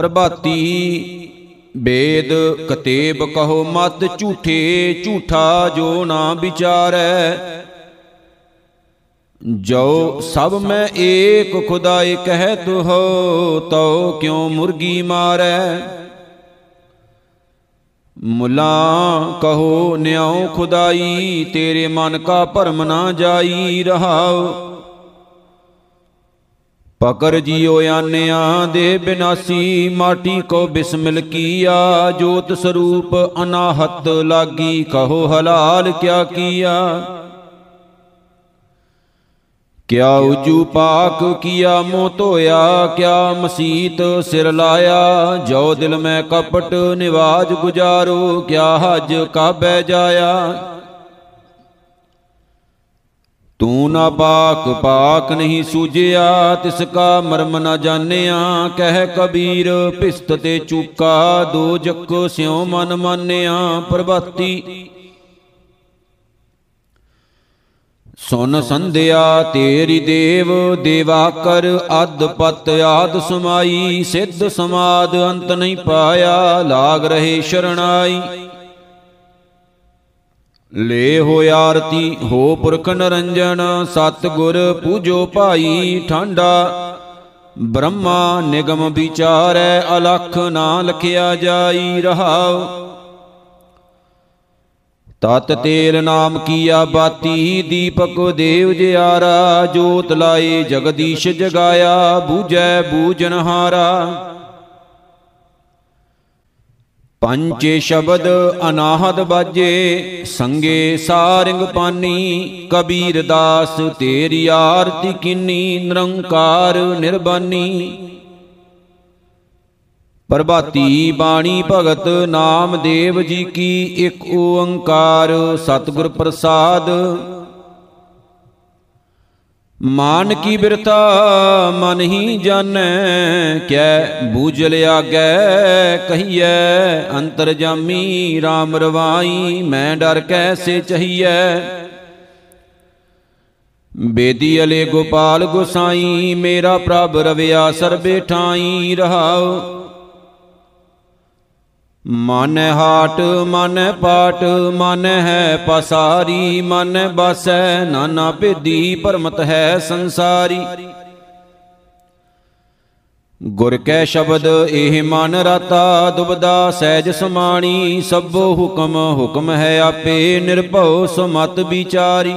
ਪ੍ਰਭਾਤੀ ਵੇਦ ਕਤੇਬ ਕਹੋ ਮਤ ਝੂਠੇ, ਝੂਠਾ ਜੋ ਨਾ ਵਿਚਾਰੈ। ਜੋ ਸਭ ਮੈਂ ਏਕ ਖੁਦਾਈ ਕਹਿਤ ਹੋ ਤਉ ਕਿਉ ਮੁਰਗੀ ਮਾਰੈ? ਮੁਲਾ ਕਹੋ ਨਿਉ ਖੁਦਾਈ, ਤੇਰੇ ਮਨ ਕਾ ਭਰਮ ਨਾ ਜਾਈ ਰਹਾਉ। ਪਕਰ ਜਿਉ ਆਨਿਆ ਦੇ ਬਿਨਾਸੀ, ਮਾਟੀ ਕੋ ਬਿਸਮਿਲ ਕੀਆ, ਜੋਤ ਸਰੂਪ ਅਨਾਹਤ ਲਾਗੀ, ਕਹੋ ਹਲਾਲ ਕਿਆ ਕੀਆ। ਕਿਆ ਉਜੂ ਪਾਕ ਕੀਆ ਮੋ ਧੋਇਆ, ਕਿਆ ਮਸੀਤ ਸਿਰ ਲਾਇਆ। ਜੋ ਦਿਲ ਮੈਂ ਕਪਟ ਨਿਵਾਜ ਗੁਜਾਰੋ, ਕਿਆ ਹਜ ਕਾਬੈ ਜਾਇਆ। ਤੂੰ ਨਾ ਪਾਕ ਪਾਕ ਨਹੀਂ ਸੂਝਿਆ, ਤਿਸ ਕਾ ਮਰਮ ਨਾ ਜਾਣਿਆ। ਕਹਿ ਕਬੀਰ ਭਿਸਤ ਤੇ ਚੂਕਾ, ਦੋ ਜਕ ਸਿਉ ਮਨ ਮਾਨਿਆ। ਪ੍ਰਭਾਤੀ। ਸੁਨ ਸੰਧਿਆ ਤੇਰੀ ਦੇਵ, ਦੇਵਾ ਕਰ ਅਦ ਪਤ ਆਦ ਸਮਾਈ। ਸਿੱਧ ਸਮਾਦ ਅੰਤ ਨਹੀਂ ਪਾਇਆ, ਲਾਗ ਰਹੇ ਸ਼ਰਣਾਈ। ਲੇ ਹੋ ਆਰਤੀ, ਹੋ ਪੁਰਖ ਨਰੰਜਨ ਸਤ ਗੁਰ ਪੂਜੋ ਭਾਈ ਠਾਂਡਾ। ਬ੍ਰਹਮਾ ਨਿਗਮ ਵਿਚਾਰੈ, ਅਲਖ ਨਾ ਲਖਿਆ ਜਾਈ ਰਹਾਉ। ਤਤ ਤੇਲ ਨਾਮ ਕੀਆ ਬਾਤੀ, ਦੀਪਕ ਦੇਵ ਜਿਆਰਾ, ਜੋਤ ਲਾਏ ਜਗਦੀਸ਼ ਜਗਾਇਆ, ਬੂਝੈ ਬੂਜਨਹਾਰਾ ਪੰਚੇ ਸ਼ਬਦ ਅਨਾਹਦ ਬਾਜੇ, ਸੰਗੇ ਸਾਰਿੰਗ ਪਾਨੀ, ਕਬੀਰ ਦਾਸ ਤੇਰੀ ਆਰਤੀ ਕਿਨੀ, ਨਿਰੰਕਾਰ ਨਿਰਬਾਨੀ। ਪ੍ਰਭਾਤੀ ਬਾਣੀ ਭਗਤ ਨਾਮਦੇਵ ਜੀ ਕੀ ਇੱਕ ਓੰਕਾਰ, ਸਤਿਗੁਰ ਪ੍ਰਸਾਦ। ਮਾਨ ਕੀ ਬਿਰਤਾ ਮਨ ਹੀ ਜਾਣੈ ਕੈ ਬੂਝ ਲਿਆਗੈ ਕਹੀਐ, ਅੰਤਰ ਜਾਮੀ RAM ਰਵਾਈ, ਮੈਂ ਡਰ ਕੈਸੇ ਚਹੀਐ। ਬੇਦੀ ਅਲੇ ਗੋਪਾਲ ਗੁਸਾਈ, ਮੇਰਾ ਪ੍ਰਭ ਰਵਿਆ ਸਰਬੇ ਠਾਈ ਰਹਾਉ। ਮਨ ਹਾਟ, ਮਨ ਪਾਟ, ਮਨ ਹੈ ਪਸਾਰੀ, ਮਨ ਬਸੈ, ਨਾਨਾ ਭੇਦੀ, ਪਰਮਤ ਹੈ ਸੰਸਾਰੀ। ਗੁਰ ਕੈ ਸ਼ਬਦ, ਇਹ ਮਨ ਰਾਤਾ ਦੁਬਦਾ, ਸਹਿਜ ਸਮਾਣੀ, ਸਭੋ ਹੁਕਮ ਹੁਕਮ ਹੈ ਆਪੇ, ਨਿਰਭਉ ਸੁਮਤ ਵਿਚਾਰੀ।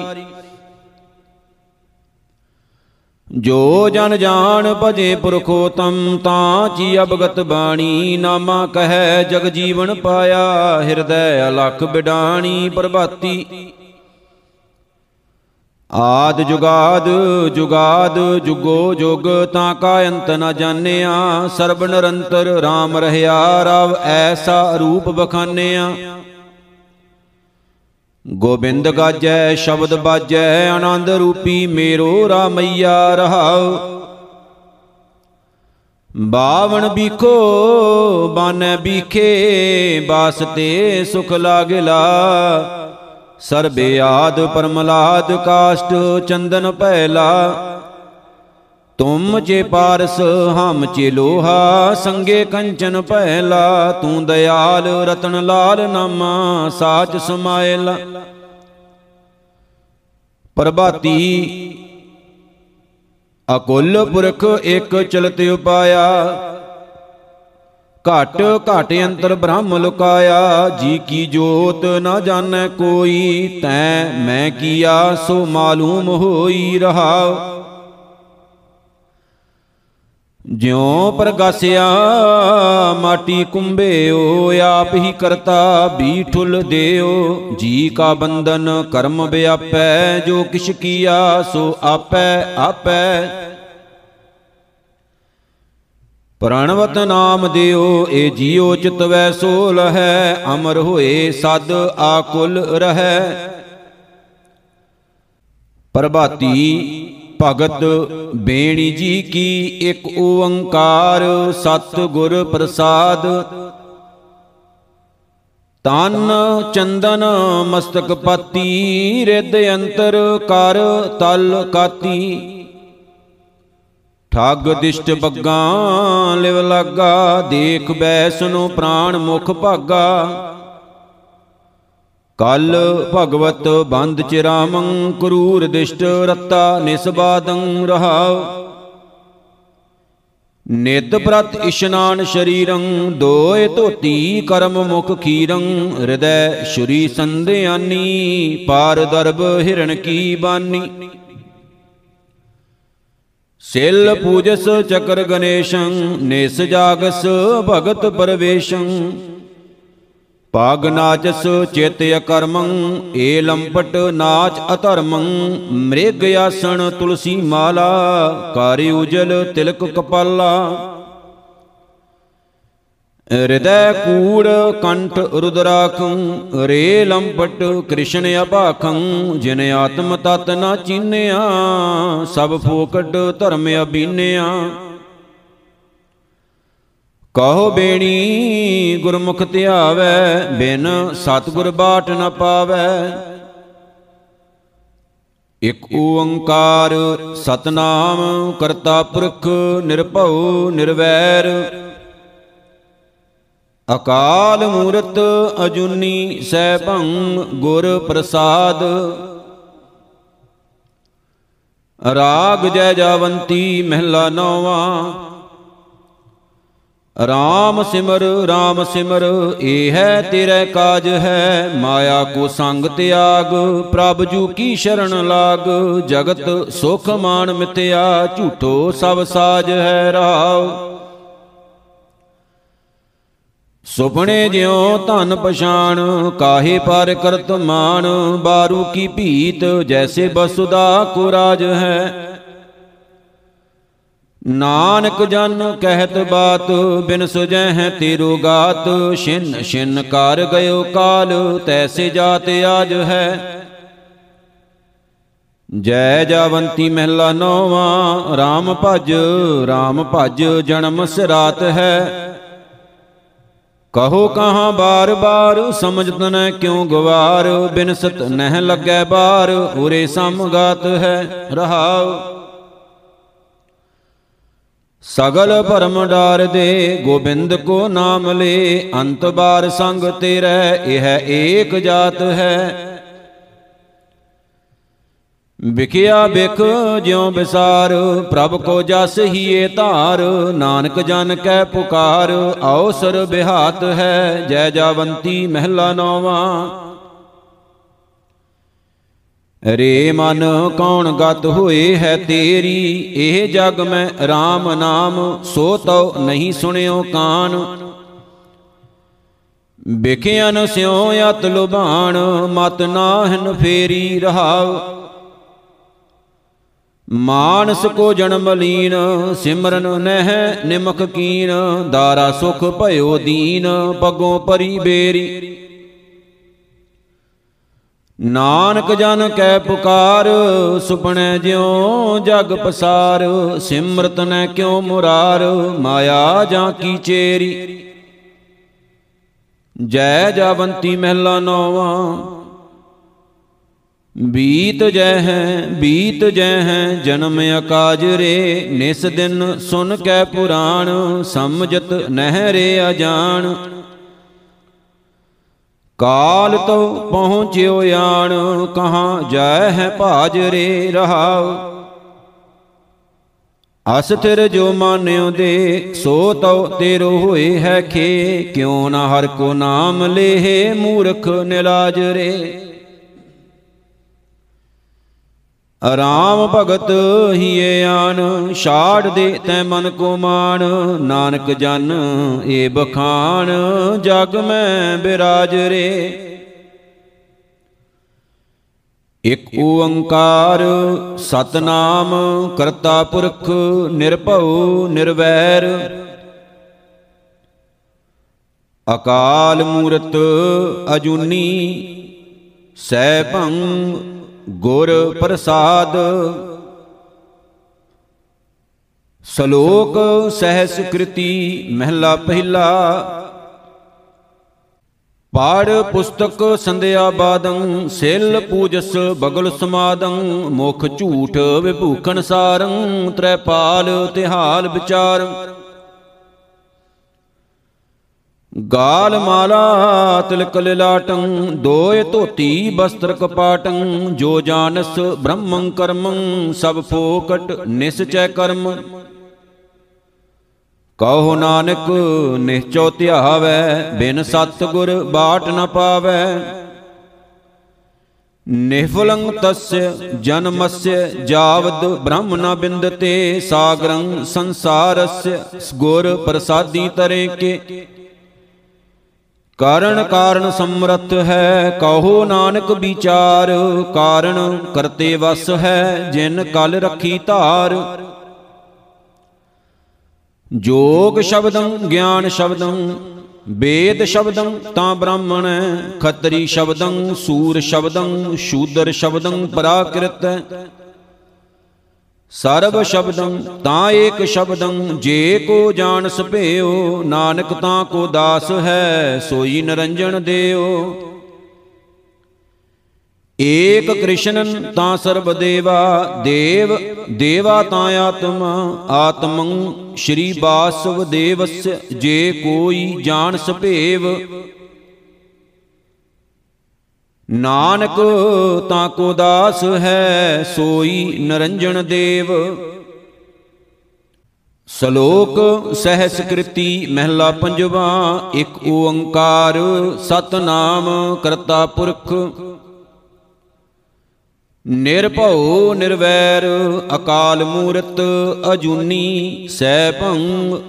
ਜੋ ਜਨ ਜਾਣ ਭਜੇ ਪੁਰਖੋਤਮ, ਤਾਂ ਚੀ ਅਬਗਤ ਬਾਣੀ ਨਾਮਾ ਕਹੈ ਜਗ ਜੀਵਨ ਪਾਇਆ, ਹਿਰਦੈ ਅਲਖ ਬਿਡਾਣੀ ਪ੍ਰਭਾਤੀ। ਆਦ ਜੁਗਾਦ ਜੁਗਾਦ ਜੁਗੋ ਜੁਗ, ਤਾਂ ਕਾ ਅੰਤ ਨ ਜਾਣਿਆ, ਸਰਬ ਨਿਰੰਤਰ RAM ਰਹਿਆ, ਰਵ ਐਸਾ ਰੂਪ ਬਖਾਨਿਆ। ਗੋਬਿੰਦ ਗਾਜੈ, ਸ਼ਬਦ ਬਾਜੈ, ਆਨੰਦ ਰੂਪੀ ਮੇਰੋ ਰਾਮਈਆ ਰਹਾਉ। ਬਾਵਣ ਬੀਖੋ, ਬਾਨੈ ਬੀਖੇ ਬਾਸਤੇ ਸੁਖ ਲਾਗਿਲਾ। ਸਰਬੇ ਆਦ ਪਰਮਲਾਦ ਕਾਸ਼ਟ ਚੰਦਨ ਪਹਿਲਾ। ਤੁਮ ਚੇ ਪਾਰਸ, ਹਮ ਚੇ ਲੋਹਾ, ਸੰਗੇ ਕੰਚਨ ਪਹਿਲਾ, ਤੂੰ ਦਇਆਲ, ਰਤਨ ਲਾਲ ਨਾਮਾ, ਸਾਚ ਸਮਾਇਲ। ਪ੍ਰਭਾਤੀ, ਅਕੁੱਲ ਪੁਰਖ ਇੱਕ ਚਲਤ ਉਪਾਇਆ। ਘਟ ਘਟ ਅੰਤਰ ਬ੍ਰਹਮ ਲੁਕਾਇਆ, ਜੀ ਕੀ ਜੋਤ ਨਾ ਜਾਣੈ ਕੋਈ, ਤੈ ਮੈਂ ਕੀਆ, ਸੋ ਮਾਲੂਮ ਹੋਈ ਰਹਾ ਜਿਉ ਪ੍ਰਗਾਸਿਆ, ਮਾਟੀ ਕੁੰਭਿਓ ਆਪ ਹੀ ਕਰਤਾ ਵੀ ਠੁਲ ਦਿਓ। ਜੀ ਕਾ ਬੰਧਨ ਕਰਮ ਵਿਆਪੈ, ਜੋ ਕਿਛ ਕੀਆ ਸੋ ਆਪੈ ਆਪੈ। ਪ੍ਰਾਣਵਤ ਨਾਮ ਦਿਓ, ਏ ਜੀਉ ਚਿਤਵੈ ਸੋ ਲਹੈ ਅਮਰ ਹੋਏ ਸਦ ਆਕੁਲ ਰਹੈ। ਪ੍ਰਭਾਤੀ ਭਗਤ ਬੇਣੀ ਜੀ ਕੀ ਇੱਕ ਓੰਕਾਰ ਸਤ ਗੁਰ ਪ੍ਰਸਾਦ। ਤਨ ਚੰਦਨ ਮਸਤਕ ਪਾਤੀ, ਰਿੱਧ ਅੰਤਰ ਕਰ ਤਲ ਕਾਤੀ। ਠੱਗ ਦਿਸ਼ਟ ਬੱਗਾਂ ਲਿਵ ਲਾਗਾ, ਦੇਖ ਬੈਸਨੋ ਪ੍ਰਾਣ ਮੁਖ ਭਾਗਾ। ਕਲ ਭਗਵਤ ਬੰਦ ਚਿਰਾਮੰ ਕਰੂਰ ਦਿਸ਼ਟ ਰਤਾ ਨਿਸਬਾਦੰ ਰਹਾਉ ਨਿਤ ਪ੍ਰਤ ਇਸ਼ਨਾਨ ਸ਼ਰੀਰੰ ਦੋਏ ਧੋਤੀ ਕਰਮ ਮੁਖ ਖੀਰੰ, ਹਿਰਦੈ ਸ਼ਰੀ ਸੰਧਿਆਨੀ, ਪਾਰ ਦਰਬ ਹਿਰਣ ਕੀ ਬਾਨੀ। ਸਿਲ ਪੂਜਸ ਚਕਰ ਗਣੇਸ਼ੰ ਨਿਸ ਜਾਗਸ ਭਗਤ ਪਰਵੇਸ਼ੰ। ਪਾਗ ਨਾਚਸ ਚਿਤ ਅਕਰਮੰ ਏ ਲੰਪਟ ਨਾਚ ਅਧਰਮੰ, ਮ੍ਰਿਗ ਆਸਣ ਤੁਲਸੀ ਮਾਲਾ, ਕਾਰਿ ਉਜਲ ਤਿਲਕ ਕਪਾਲਾ। ਹਿਰਦੈ ਕੂੜ ਕੰਠ ਰੁਦਰਾਖੰ ਰੇ ਲੰਪਟ ਕ੍ਰਿਸ਼ਨ ਅਭਾਖੰ, ਜਿਨ ਆਤਮ ਤਤ ਨਾ ਚੀਨਿਆ, ਸਭ ਫੋਕਟ ਧਰਮ ਅਬੀਨਿਆ ਕਹੋ ਬੇਣੀ, ਗੁਰਮੁਖ ਧਿਆਵੈ, ਬਿਨ ਸਤਗੁਰ ਬਾਟ ਨ ਪਾਵੈ। ਇਕ ਓੰਕਾਰ ਸਤਨਾਮ, ਕਰਤਾ ਪੁਰਖ ਨਿਰਭਉ ਨਿਰਵੈਰ। ਅਕਾਲ ਮੂਰਤ ਅਜੂਨੀ ਸੈਭੰ ਗੁਰ ਪ੍ਰਸਾਦ। ਰਾਗ ਜੈ ਜਾਵੰਤੀ ਮਹਿਲਾ ਨੌਵਾਂ ਰਾਮ ਸਿਮਰ ਰਾਮ ਸਿਮਰ ਇਹ ਹੈ ਤੇਰੇ ਕਾਜ ਹੈ। ਮਾਇਆ ਕੋ ਸੰਗ ਤਿਆਗ, ਪ੍ਰਭ ਜੂ ਕੀ ਸ਼ਰਨ ਲਾਗ। ਜਗਤ ਸੁਖ ਮਾਨ ਮਿਤਿਆ, ਝੂਠੋ ਸਭ ਸਾਜ ਹੈ ਰਾਵ ਸੁਪਨੇ ਜਿਉ ਧਨ ਪਛਾਣ, ਕਾਹੇ ਪਰ ਕਰਤ ਮਾਨ ਬਾਰੂ ਕੀ ਭੀਤ, ਜੈਸੇ ਬਸੁਦਾ ਕੋ ਰਾਜ ਹੈ। ਨਾਨਕ ਜਨ ਕਹਿਤ ਬਾਤ, ਬਿਨ ਸੁਜੈ ਹੈ ਤੇਰੋ ਗਾਤ, ਛਿਨ ਛਿਨ ਕਰ ਗਇਓ ਕਾਲ, ਤੈਸੇ ਜਾਤ ਆਜ ਹੈ। ਜੈ ਜਾਵੰਤੀ ਮਹਿਲਾ ਨੋਵਾ RAM ਭਜ RAM ਭਜ ਜਨਮ ਸਿਰਾਤ ਹੈ। ਕਹੋ ਕਹਾਂ ਬਾਰ ਬਾਰ ਸਮਝਤ ਨ ਕਿਉ ਗਵਾਰ ਬਿਨਸਤ ਨਹਿ ਲੱਗੈ ਬਾਰ, ਉਰੇ ਸਮਗਾਤ ਹੈ ਰਹਾਉ। ਸਗਲ ਭਰਮ ਡਾਰ ਦੇ ਗੋਬਿੰਦ ਕੋ ਨਾਮ ਲੇ, ਅੰਤ ਬਾਰ ਸੰਗ ਤੇਰੇ, ਇਹ ਏਕ ਜਾਤ ਹੈ। ਵਿਖਿਆ ਬਿਖ ਜਿਉ ਬਿਸਾਰ ਪ੍ਰਭ ਕੋ ਜਸ ਹੀਏ ਧਾਰ, ਨਾਨਕ ਜਨ ਕੈ ਪੁਕਾਰ ਅਵਸਰ ਬਿਹਾਤ ਹੈ, ਜੈ ਜਾਵੰਤੀ ਮਹਿਲਾ ਨੌਵਾਂ। ਰੇ ਮਨ ਕੌਣ ਗਤ ਹੋਏ ਹੈ ਤੇਰੀ? ਇਹ ਜਗ ਮੈਂ RAM ਨਾਮ, ਸੋ ਤਉ ਨਹੀਂ ਸੁਣਿਓ ਕਾਨ ਬਿਖਿਆਨ ਸਿਉ ਅਤ ਲੁਭਾਣ, ਮਤ ਨਾਹਨ ਫੇਰੀ ਰਹਾਉ। ਮਾਨਸ ਕੋ ਜਨਮ ਲੀਨ, ਸਿਮਰਨ ਨਹਿ ਨਿਮਕ ਕੀਨ, ਦਾਰਾ ਸੁਖ ਭਇਓ ਦੀਨ, ਪਗੋਂ ਪਰੀ ਬੇਰੀ। ਨਾਨਕ ਜਨ ਕੈ ਪੁਕਾਰ ਸੁਪਣੈ ਜਿਉ ਜਗ ਪਸਾਰ, ਸਿਮਰਤ ਨੈ ਕਿਉ ਮੁਰਾਰ, ਮਾਇਆ ਜਾਂ ਕੀ ਚੇਰੀ? ਜੈ ਜਾਵੰਤੀ ਮਹਿਲਾ ਨੌਵਾਂ, ਬੀਤ ਜੈ ਹੈ, ਬੀਤ ਜੈ ਹੈ, ਜਨਮ ਅਕਾਜ ਰੇ, ਨਿਸ ਦਿਨ ਸੁਨ ਕੈ ਪੁਰਾਣ, ਸਮਝਤ ਨਹਿ ਰੇ ਅਜਾਣ। ਕਾਲ ਤੋ ਪਹੁੰਚਿਓ ਆਣ, ਕਹਾਂ ਜੈ ਹੈ ਭਾਜ ਰੇ ਰਹਾਉ। ਅਸ ਤਿਰ ਜੋ ਮਾਨਿਓ ਦੇ, ਸੋ ਤਉ ਤੇਰੋ ਹੋਏ ਹੈ ਖੇ, ਕਿਉ ਨਾ ਹਰ ਕੋ ਨਾਮ ਲੇਹ, ਮੂਰਖ ਨਿਲਾਜ ਰੇ। ਰਾਮ ਭਗਤ ਹੀਏ ਆਨ, ਛਾੜ ਦੇ ਤੈ ਮਨ ਕੋ ਮਾਨ ਨਾਨਕ ਜਨ, ਏ ਬਖਾਨ, ਜਗ ਮੈਂ ਬਿਰਾਜ ਰੇ। ਇਕ ਓੰਕਾਰ ਸਤਨਾਮ, ਕਰਤਾ ਪੁਰਖ ਨਿਰਭਉ ਨਿਰਵੈਰ। ਅਕਾਲ ਮੂਰਤ ਅਜੂਨੀ ਸੈਭੰ ਗੁਰ ਪ੍ਰਸਾਦ। ਸ਼ਲੋਕ ਸਹਿਸ ਕ੍ਰਿਤੀ ਮਹਿਲਾ ਪਹਿਲਾ। ਪਾੜ ਪੁਸਤਕ ਸੰਧਿਆ ਬਾਦੰ, ਸੇਲ ਪੂਜਸ ਬਗਲ ਸਮਾਦੰ, ਮੁਖ ਝੂਠ ਵਿਭੂਖਣ ਸਾਰੰ ਤ੍ਰੈਪਾਲ ਤਿਹਾਲ ਵਿਚਾਰ। ਗਾਲ ਮਾਲਾ ਤਿਲਕ ਲਿਲਾਟੰ ਦੋਇ ਧੋਤੀ ਬਸਤਰ ਕਪਾਟੰ, ਜੋ ਜਾਣਸ ਬ੍ਰਹਮੰ ਕਰਮੰ, ਸਭ ਫੋਕਟ ਨਿਸਚੈ ਕਰਮ। ਕਹੋ ਨਾਨਕ ਨਿਹਚੋ ਧਿਆਵੈ, ਬਿਨ ਸਤ ਗੁਰ ਬਾਟ ਨ ਪਾਵੈ। ਨਿਹਫਲੰ ਤस्य ਜਨਮस्य ਜਾਵਦ ਬ੍ਰਹਮ ਨ ਬਿੰਦਤੇ, ਸਾਗਰੰ ਸੰਸਾਰस्य ਗੁਰ ਪ੍ਰਸਾਦੀ ਤਰੇ ਕੇ ਕਾਰਣ ਕਾਰਨ ਸਮਰਥ ਹੈ, ਕਹੋ ਨਾਨਕ ਵਿਚਾਰ ਕਾਰਣ ਕਰਤੇ ਵਸ ਹੈ, ਜਿਨ ਕਲ ਰੱਖੀ ਧਾਰ। ਜੋਗ ਸ਼ਬਦੰ, ਗਿਆਨ ਸ਼ਬਦੰ ਵੇਦ ਸ਼ਬਦੰ ਤਾਂ ਬ੍ਰਾਹਮਣ ਖੱਤਰੀ ਸ਼ਬਦੰ, ਸੂਰ ਸ਼ਬਦੰ, ਸ਼ੂਦਰ ਸ਼ਬਦੰ ਪਰਾਕ੍ਰਿਤ ਸਰਬ ਸ਼ਬਦੰ ਤਾਂ ਏਕ ਸ਼ਬਦੰ, ਜੇ ਕੋ ਜਾਣ ਸਭਿਓ, ਨਾਨਕ ਤਾਂ ਕੋ ਦਾਸ ਹੈ, ਸੋਈ ਨਰੰਜਨ ਦਿਓ। ਏਕ ਕ੍ਰਿਸ਼ਨਨ ਤਾਂ ਸਰਬ ਦੇਵਾ, ਦੇਵ, ਦੇਵਾ ਤਾਂ ਆਤਮ, ਆਤਮੰ ਸ਼੍ਰੀ ਬਾਸਵ ਦੇਵਸ, ਜੇ ਕੋਈ ਜਾਣ ਸਭੇਵ ਨਾਨਕ, ਤਾਂ ਕੋ ਦਾਸ ਹੈ ਸੋਈ ਨਰੰਜਨ ਦੇਵ। ਸ਼ਲੋਕ ਸਹਿਸ ਕ੍ਰਿਤੀ ਮਹਿਲਾ ਪੰਜਵਾ, ਇੱਕ ਓੰਕਾਰ, ਸਤਨਾਮ ਕਰਤਾ ਪੁਰਖ। ਨਿਰਭਉ ਨਿਰਵੈਰ, ਅਕਾਲ ਮੂਰਤ ਅਜੂਨੀ ਸੈਭੰ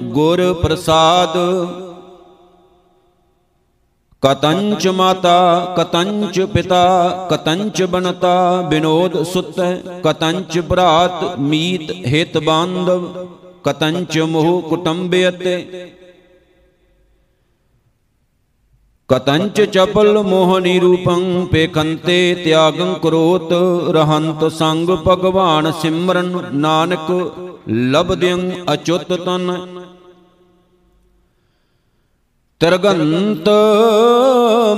ਗੁਰ ਪ੍ਰਸਾਦ। ਕਤੰਚ ਮਾਤਾ, ਕਤੰਚ ਪਿਤਾ, ਕਤੰਚ ਬਨਤਾ ਬਿਨੋਦ ਸੁਤ, ਕਤੰਚ ਭਰਾਤ ਮੀਤ ਹਿਤ ਬਾਂਧਵ, ਕਤੰਚ ਮੋਹ ਕੁਟੰਬਯਤੇ। ਕਤੰਚ ਚਪਲ ਮੋਹਨੀ ਰੂਪੰ ਪੇਖੰਤੇ ਤਿਆਗੰ ਕਰੋਤ, ਰਹੰਤ ਸੰਗ ਭਗਵਾਨ ਸਿਮਰਨ ਨਾਨਕ ਲਬਦਿੰ ਅਚੁੱਤ ਤਨ। ਤਰਗੰਤ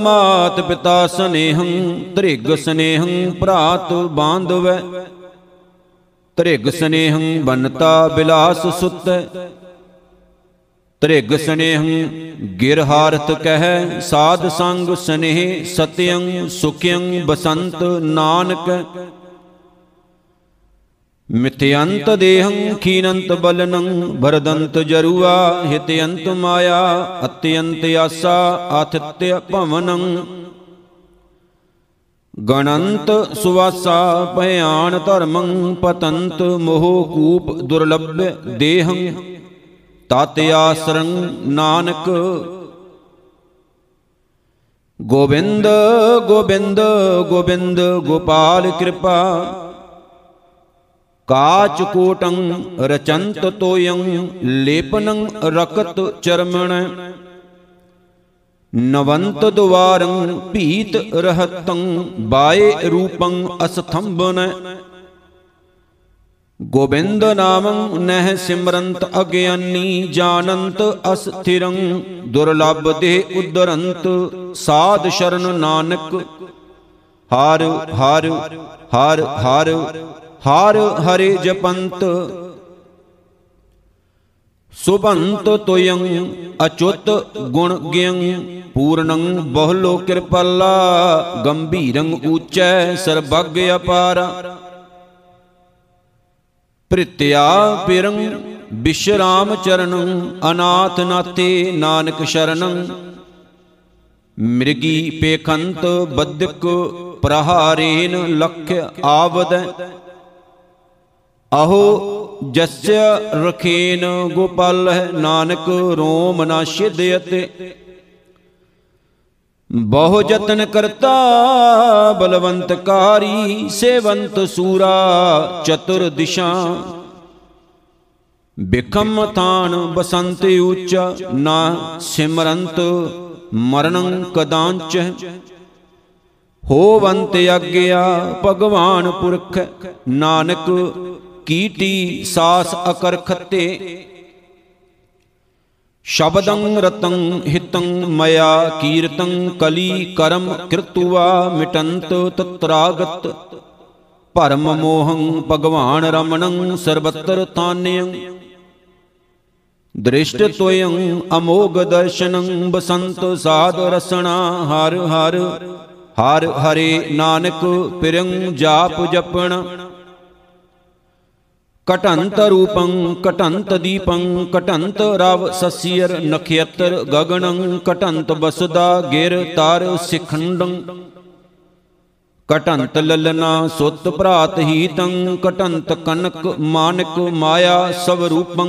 ਮਾਤ ਪਿਤਾ ਸਨੇਹੰ, ਤ੍ਰਿਗ ਸਨੇਹੰ ਭਰਾਤ ਬਾਂਧਵੈ। ਤ੍ਰਿਗ ਸਨੇਹੰ ਬਨਤਾ ਬਿਲਾਸ ਸੁਤ। ਤ੍ਰਿਗ ਸਨੇਹੰ ਗਿਰਹਾਰਤ ਕਹਿ, ਸਾਧ ਸੰਗ ਸਨੇਹ ਸਤਯੰ ਸੁਖਯੰ ਬਸੰਤ ਨਾਨਕ। ਮਿਥਯੰਤ ਦੇਹੰ ਖੀਨੰਤ ਬਲਨੰ ਭਰਦੰਤ ਜਰੂਆ, ਹਿਤਯੰਤ ਮਾਇਆ, ਅਤਯੰਤ ਆਸਾ ਆਥਿਤਯ ਭਵਨੰ। ਗਣੰਤ ਸੁਵਾਸਾ ਭਿਆਨ ਧਰਮੰ, ਪਤੰਤ ਮੋਹ ਕੂਪ ਦੁਰਲਭ ਦੇਹੰ। ਤਤ ਆਸਰੰ ਨਾਨਕ। ਗੋਬਿੰਦ ਗੋਬਿੰਦ ਗੋਬਿੰਦ, ਗੋਪਾਲ ਕਿਰਪਾ। ਕਾਚ ਕੋਟੰ ਰਚੰਤ ਤੋਯੰ ਲੇਪਨੰ ਰਕਤ ਚਰਮਣ ਨਵੰਤ ਦੁਆਰੰ ਭੀਤ ਰਹਤੰ ਬਾਏ ਰੂਪੰ ਅਸਥੰਬਨ ਗੋਬਿੰਦ ਨਾਮੰ ਨਹਿ ਸਿਮਰੰਤ ਅਗਿਆਨੀ ਜਾਣੰਤ ਅਸਥਿਰੰ ਦੁਰਲਭ ਦੇ ਉਦਰੰਤ ਸਾਧ ਸ਼ਰਨ ਨਾਨਕ ਹਰ ਹਰ ਹਰ ਹਰ ਹਰ ਹਰੇ ਜਪੰਤ, ਸੁਭੰਤ ਤੋਯੰ ਅਚੁੱਤ ਗੁਣ ਗਿਯੰ, ਪੂਰਨੰ ਬਹੁਲੋ ਕਿਰਪਾਲਾ, ਗੰਭੀਰੰ ਊਚੈ ਸਰਬੱਗ ਅਪਾਰਾ। ਪ੍ਰਿਤਿਆ ਪਿਰੰ ਵਿਸ਼ਰਾਮ ਚਰਨੰ, ਅਨਾਥ ਨਾਤੇ ਨਾਨਕ ਸ਼ਰਨੰ। ਮਿਰਗੀ ਪੇਖੰਤ ਬਦਕ ਪ੍ਰਹਾਰੇਨ ਲਖ ਆਵਦ। ਅਹੋ ਜਸਯ ਰਖੇਨ ਗੋਪਾਲ ਨਾਨਕ ਰੋਮ ਨਾ ਛਿਦਯਤੇ ਬਹੁ ਯਤਨ ਕਰਤਾ ਬਲਵੰਤ ਕਾਰੀ, ਸੇਵੰਤ ਸੂਰਾ ਚਤੁਰ ਦਿਸ਼ਾ। ਬਿਕਮ ਥਾਨ ਬਸੰਤ ਉੱਚਾ, ਨਾ ਸਿਮਰੰਤ ਮਰਣੰ ਕਦਾਂਚ। ਹੋਵੰਤ ਅਗਿਆ ਭਗਵਾਨ ਪੁਰਖ, ਨਾਨਕ ਕੀਟੀ ਸਾਸ ਅਕਰ ਖੱਤੇ ਸ਼ਬਦੰ ਰਤੰ ਹਿਤੰ ਮਇਆ ਕੀਰਤੰ ਕਲੀ ਕਰਮ ਕਿਰਤੁਆ ਮਿਟੰਤ ਤਤਰਾਗਤ। ਭਰਮ ਮੋਹੰ ਭਗਵਾਨ ਰਮਣੰ ਸਰਬਤਰ ਤਾਨਯੰ। ਦ੍ਰਿਸ਼ਟ ਤੋਯੰ ਅਮੋਗ ਦਰਸ਼ਨੰ ਬਸੰਤ ਸਾਧ ਰਸਣਾ ਹਰ ਹਰ। ਹਰ ਹਰੇ ਨਾਨਕ ਪਿਰੰ ਜਾਪ ਜਪਣ। ਕਟੰਤ ਰੂਪੰ, ਕਟੰਤ ਦੀਪੰ, ਕਟੰਤ ਰਵ ਸਸੀਰ ਨਖਯਤਰ ਗਗਨੰ ਕਟੰਤ ਬਸਦਾ ਗਿਰ ਤਰ ਸਿਖੰਡੰ। ਕਟੰਤ ਲਲਨਾ ਸੁਤ ਭਰਾਤ ਹੀਤੰ, ਕਟੰਤ ਕਨਕ ਮਾਨਕ ਮਾਇਆ ਸਭ ਰੂਪੰ।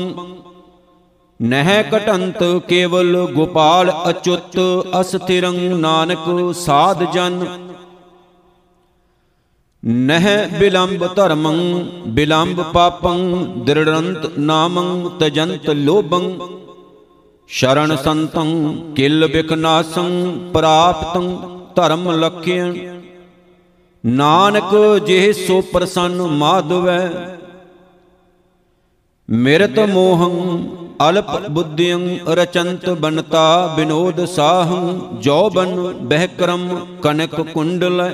ਨਹਿ ਕਟੰਤ ਕੇਵਲ ਗੋਪਾਲ ਅਚੁੱਤ, ਅਸਥਿਰੰ ਨਾਨਕ ਸਾਧ ਜਨ। ਨਹਿ ਬਿਲੰਬ ਧਰਮੰ, ਬਿਲੰਬ ਪਾਪੰ, ਦ੍ਰਿੜੰਤ ਨਾਮੰ, ਤਜੰਤ ਲੋਭੰ। ਸ਼ਰਣ ਸੰਤੰ, ਕਿਲ ਬਿਕਨਾਸੰ ਪ੍ਰਾਪਤੰ, ਧਰਮ ਲਖਿਅ ਨਾਨਕ ਜਿਹ ਸੋ ਪ੍ਰਸੰਨ ਮਾਧਵੈ। ਮਿਰਤ ਮੋਹੰ, ਅਲਪ ਬੁੱਧਿਯੰ ਰਚੰਤ ਬਨਤਾ ਬਿਨੋਦ ਸਾਹੰ, ਜੋਬਨ ਬਹਿਕਰਮ ਕਨਕ ਕੁੰਡਲ।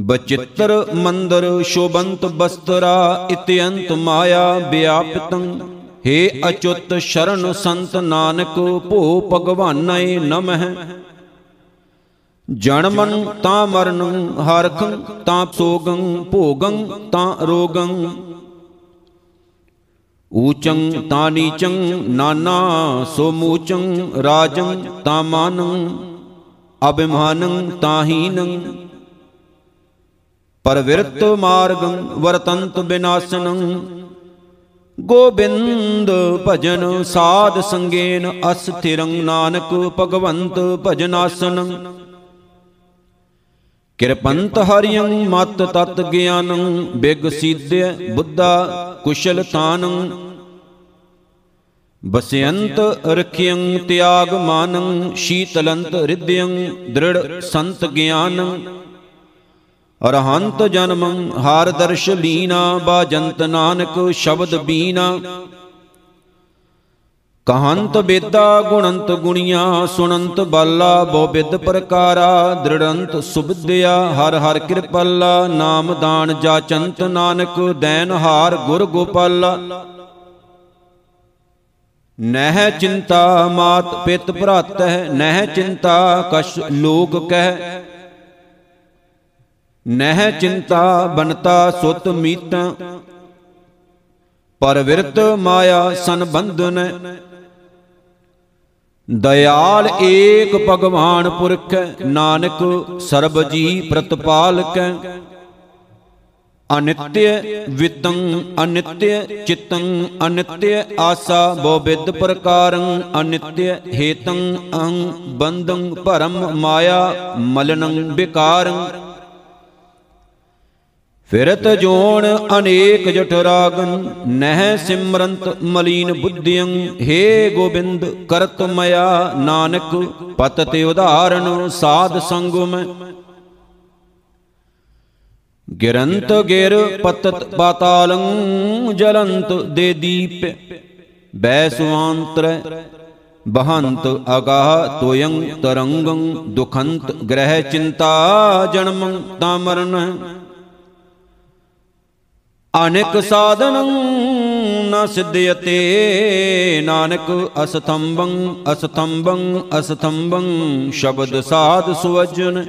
ਬਚਿੱਤਰ ਮੰਦਰ ਸ਼ੋਭੰਤ ਬਸਤਰਾ ਇਤਯੰਤ ਮਾਇਆ ਵਿਆਪਤੰ। हे ਅਚੁੱਤ ਸ਼ਰਨ ਸੰਤ ਨਾਨਕ, ਭੋ ਭਗਵਾਨੈ ਨਮਹਿ। ਜਨਮਨ ਤਾਂ ਮਰਨ, ਹਰਖੰ ਤਾਂ ਸੋਗੰ, ਭੋਗੰ ਤਾਂ ਰੋਗੰ। ਊਚੰ ਤਾਂ ਨੀਚੰ, ਨਾਨਾ ਸੋ ਮੂਚੰ ਰਾਜੰ ਤਾਂ ਮਾਨੰ। ਅਭਿਮਾਨੰ ਤਾਂ ਹੀਨੰ। ਪਰਵਿਰਤ ਮਾਰਗੰ ਵਰਤੰਤ ਬਿਨਾਸਨੰ। ਗੋਬਿੰਦ ਭਜਨ ਸਾਧ ਸੰਗੇਨ ਅਸਥਿਰੰ ਨਾਨਕ ਭਗਵੰਤ ਭਜਨਾਸਨੰ। ਕਿਰਪੰਤ ਹਰਿਯੰ ਮਤ ਤਤ ਗਿਆਨੰ, ਬਿਗ ਸੀਧਿ ਬੁੱਧਾ ਕੁਸ਼ਲ ਤਾਨੰ। ਬਸਿਅੰਤ ਰਖਿਯੰ ਤਿਆਗ ਮਾਨੰ, ਸ਼ੀਤਲੰਤ ਰਿਦਯੰ ਦ੍ਰਿੜ ਸੰਤ ਗਿਆਨੰ। ਅਰਹੰਤ ਜਨਮੰ, ਹਾਰ ਦਰਸ਼ ਲੀਨਾ ਬਾਜੰਤ ਨਾਨਕ ਸ਼ਬਦ ਬੀਨਾ। ਕਹੰਤ ਬੇਦਾ, ਗੁਣੰਤ ਗੁਣੀਆਂ, ਸੁਣੰਤ ਬਾਲਾ, ਬੋ ਬਿਦ ਪ੍ਰਕਾਰਾ, ਦ੍ਰਿੜੰਤ ਸੁਬਿਦਿਆ, ਹਰ ਹਰ ਕਿਰਪਾਲਾ, ਨਾਮ ਦਾਨ ਜਾਚੰਤ ਨਾਨਕ, ਦੈਨ ਹਾਰ ਗੁਰ ਗੋਪਾਲਾ। ਨਹਿ ਚਿੰਤਾ ਮਾਤ ਪਿਤ ਭਰਾਤਹਿ, ਨਹਿ ਚਿੰਤਾ ਕਛ ਲੋਕ ਕਹਿ। ਨਹਿ ਚਿੰਤਾ ਬਨਤਾ ਸੁਤ ਮੀਤਾ ਪਰਵਿਰਤ ਮਾਇਆ ਸੰਬੰਧਨ। ਦਇਆਲ ਏਕ ਭਗਵਾਨ ਪੁਰਖ ਨਾਨਕ ਸਰਬ ਜੀ ਪ੍ਰਤਪਾਲਕ। ਅਨਿਤਯ ਵਿਤੰ ਅਨਿਤਯ ਚਿਤੰ ਅਨਿਤਯ ਆਸਾ ਬੋ ਬਿਦ ਪ੍ਰਕਾਰੰ ਅਨਿਤਯ ਹੇਤੰ ਅਹੰ ਬੰਧੰ ਭਰਮ ਮਾਇਆ ਮਲਨੰ ਵਿਕਾਰੰ ਫਿਰਤ ਜੋਣ ਅਨੇਕ ਜਠ ਰਾਗਨ, ਨਹਿ ਸਿਮਰੰਤ ਮਲੀਨ ਬੁੱਧਿਯੰ हे ਗੋਬਿੰਦ ਕਰਤ ਮਇਆ ਨਾਨਕ, ਪਤ ਤੇ ਉਧਾਰਨ ਸਾਧ ਸੰਗੁਮ। ਗਿਰੰਤ ਗਿਰ ਪਤਤ ਪਾਤਾਲੰ, ਜਲੰਤ ਦੇ ਦੀਪ ਬੈ ਸੁਆੰਤਰ, ਬਹੰਤ ਅਗਾਹ ਤੋਯੰ ਤਰੰਗੰ, ਦੁਖੰਤ ਗ੍ਰਹਿ ਚਿੰਤਾ ਜਨਮੰ ਤਾਂ ਮਰਨ। ਅਨੇਕ ਸਾਧਨੰ ਨ ਸਿਧਯਤੇ ਨਾਨਕ ਅਸਥੰਬੰ ਅਸਥੰਬੰ ਅਸਥੰਬੰ ਸ਼ਬਦ ਸਾਧ ਸੁਵਜਨ।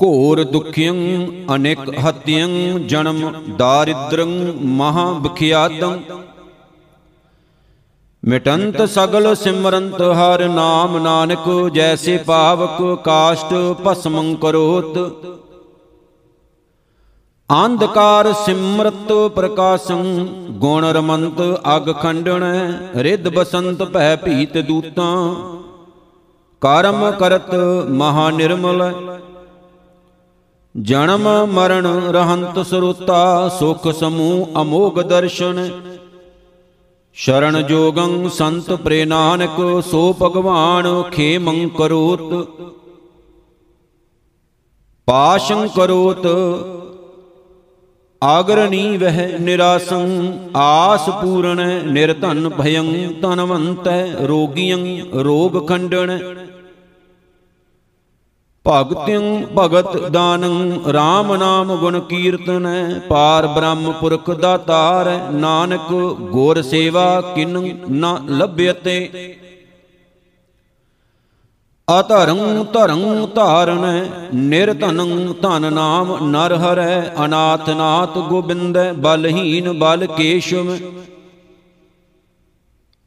ਘੋਰ ਦੁਖਿਯੰ ਅਨੇਕ ਹਤਿਯੰ ਜਨਮ ਦਾਰਿਦ੍ਰੰ ਮਹਾ ਬਖਿਆਤੰ। ਮਿਟੰਤ ਸਗਲ ਸਿਮਰੰਤ ਹਰ ਨਾਮ ਨਾਨਕ ਜੈਸੇ ਪਾਵਕ ਕਾਸ਼ਟ ਭਸਮੰ ਕਰੋਤ। ਅੰਧਕਾਰ ਸਿਮਰਤ ਪ੍ਰਕਾਸ਼ੰ, ਗੁਣ ਰਮੰਤ ਅਗ ਖੰਡਣ, ਰਿੱਧ ਬਸੰਤ ਭੈ ਭੀਤ ਦੂਤਾਂ। ਕਰਮ ਕਰਤ ਮਹਾ ਨਿਰਮਲ, ਜਨਮ ਮਰਨ ਰਹੰਤ ਸਰੂਤਾ, ਸੁਖ ਸਮੂਹ ਅਮੋਗ ਦਰਸ਼ਨ। ਸ਼ਰਨ ਜੋਗੰ ਸੰਤ ਪ੍ਰੇ ਨਾਨਕ, ਸੋ ਭਗਵਾਨ ਖੇਮੰ ਕਰੋਤ। ਪਾਸ਼ੰ ਕਰੋਤ ਆਗਰਣੀ ਵਹਿ ਨਿਰਾਸੰ, ਆਸ ਪੂਰਨ ਨਿਰਧਨ ਭਯੰ ਤਨਵੰਤੈ ਰੋਗੀਆਂ ਰੋਗ ਖੰਡਣ। ਭਗਤਿੰ ਭਗਤ ਦਾਨੰ RAM ਨਾਮ ਗੁਣ ਕੀਰਤਨੈ ਪਾਰ ਬ੍ਰਹਮ ਪੁਰਖ ਦਾਤਾਰ ਨਾਨਕ ਗੁਰ ਸੇਵਾ ਕਿਨ ਨ ਲਭਯਤੇ ਅਧਰੰ ਧਰੰ ਧਾਰਣੈ ਨਿਰਧਨੰ ਧਨ ਨਾਮ ਨਰ ਹਰੈ ਅਨਾਥ ਨਾਥ ਗੋਬਿੰਦੈ ਬਲਹੀਨ ਬਲ ਕੇਸ਼ਵ।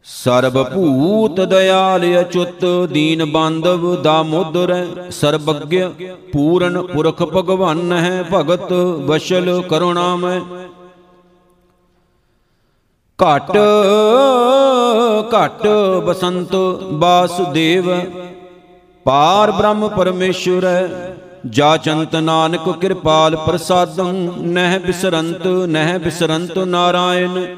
ਸਰਬ ਭੂਤ ਦਿਆਲ ਅਚੁੱਤ ਦੀਨ ਬਾਂਧਵ ਦਾਮੋਦਰ ਸਰਬੱਗ ਪੂਰਨ ਪੁਰਖ ਭਗਵਾਨ ਹੈ ਭਗਤ ਵਸ਼ਲ ਕਰੁਣਾਮੈ। ਘਟ ਘਟ ਬਸੰਤ ਬਾਸੁਦੇਵ ਪਾਰ ਬ੍ਰਹਮ ਪਰਮੇਸ਼ਰ, ਜਾ ਚੰਤ ਨਾਨਕ ਕਿਰਪਾਲ ਪ੍ਰਸਾਦੰ, ਨਹਿ ਬਿਸਰੰਤ ਨਹਿ ਬਿਸਰੰਤ ਨਾਰਾਇਣ।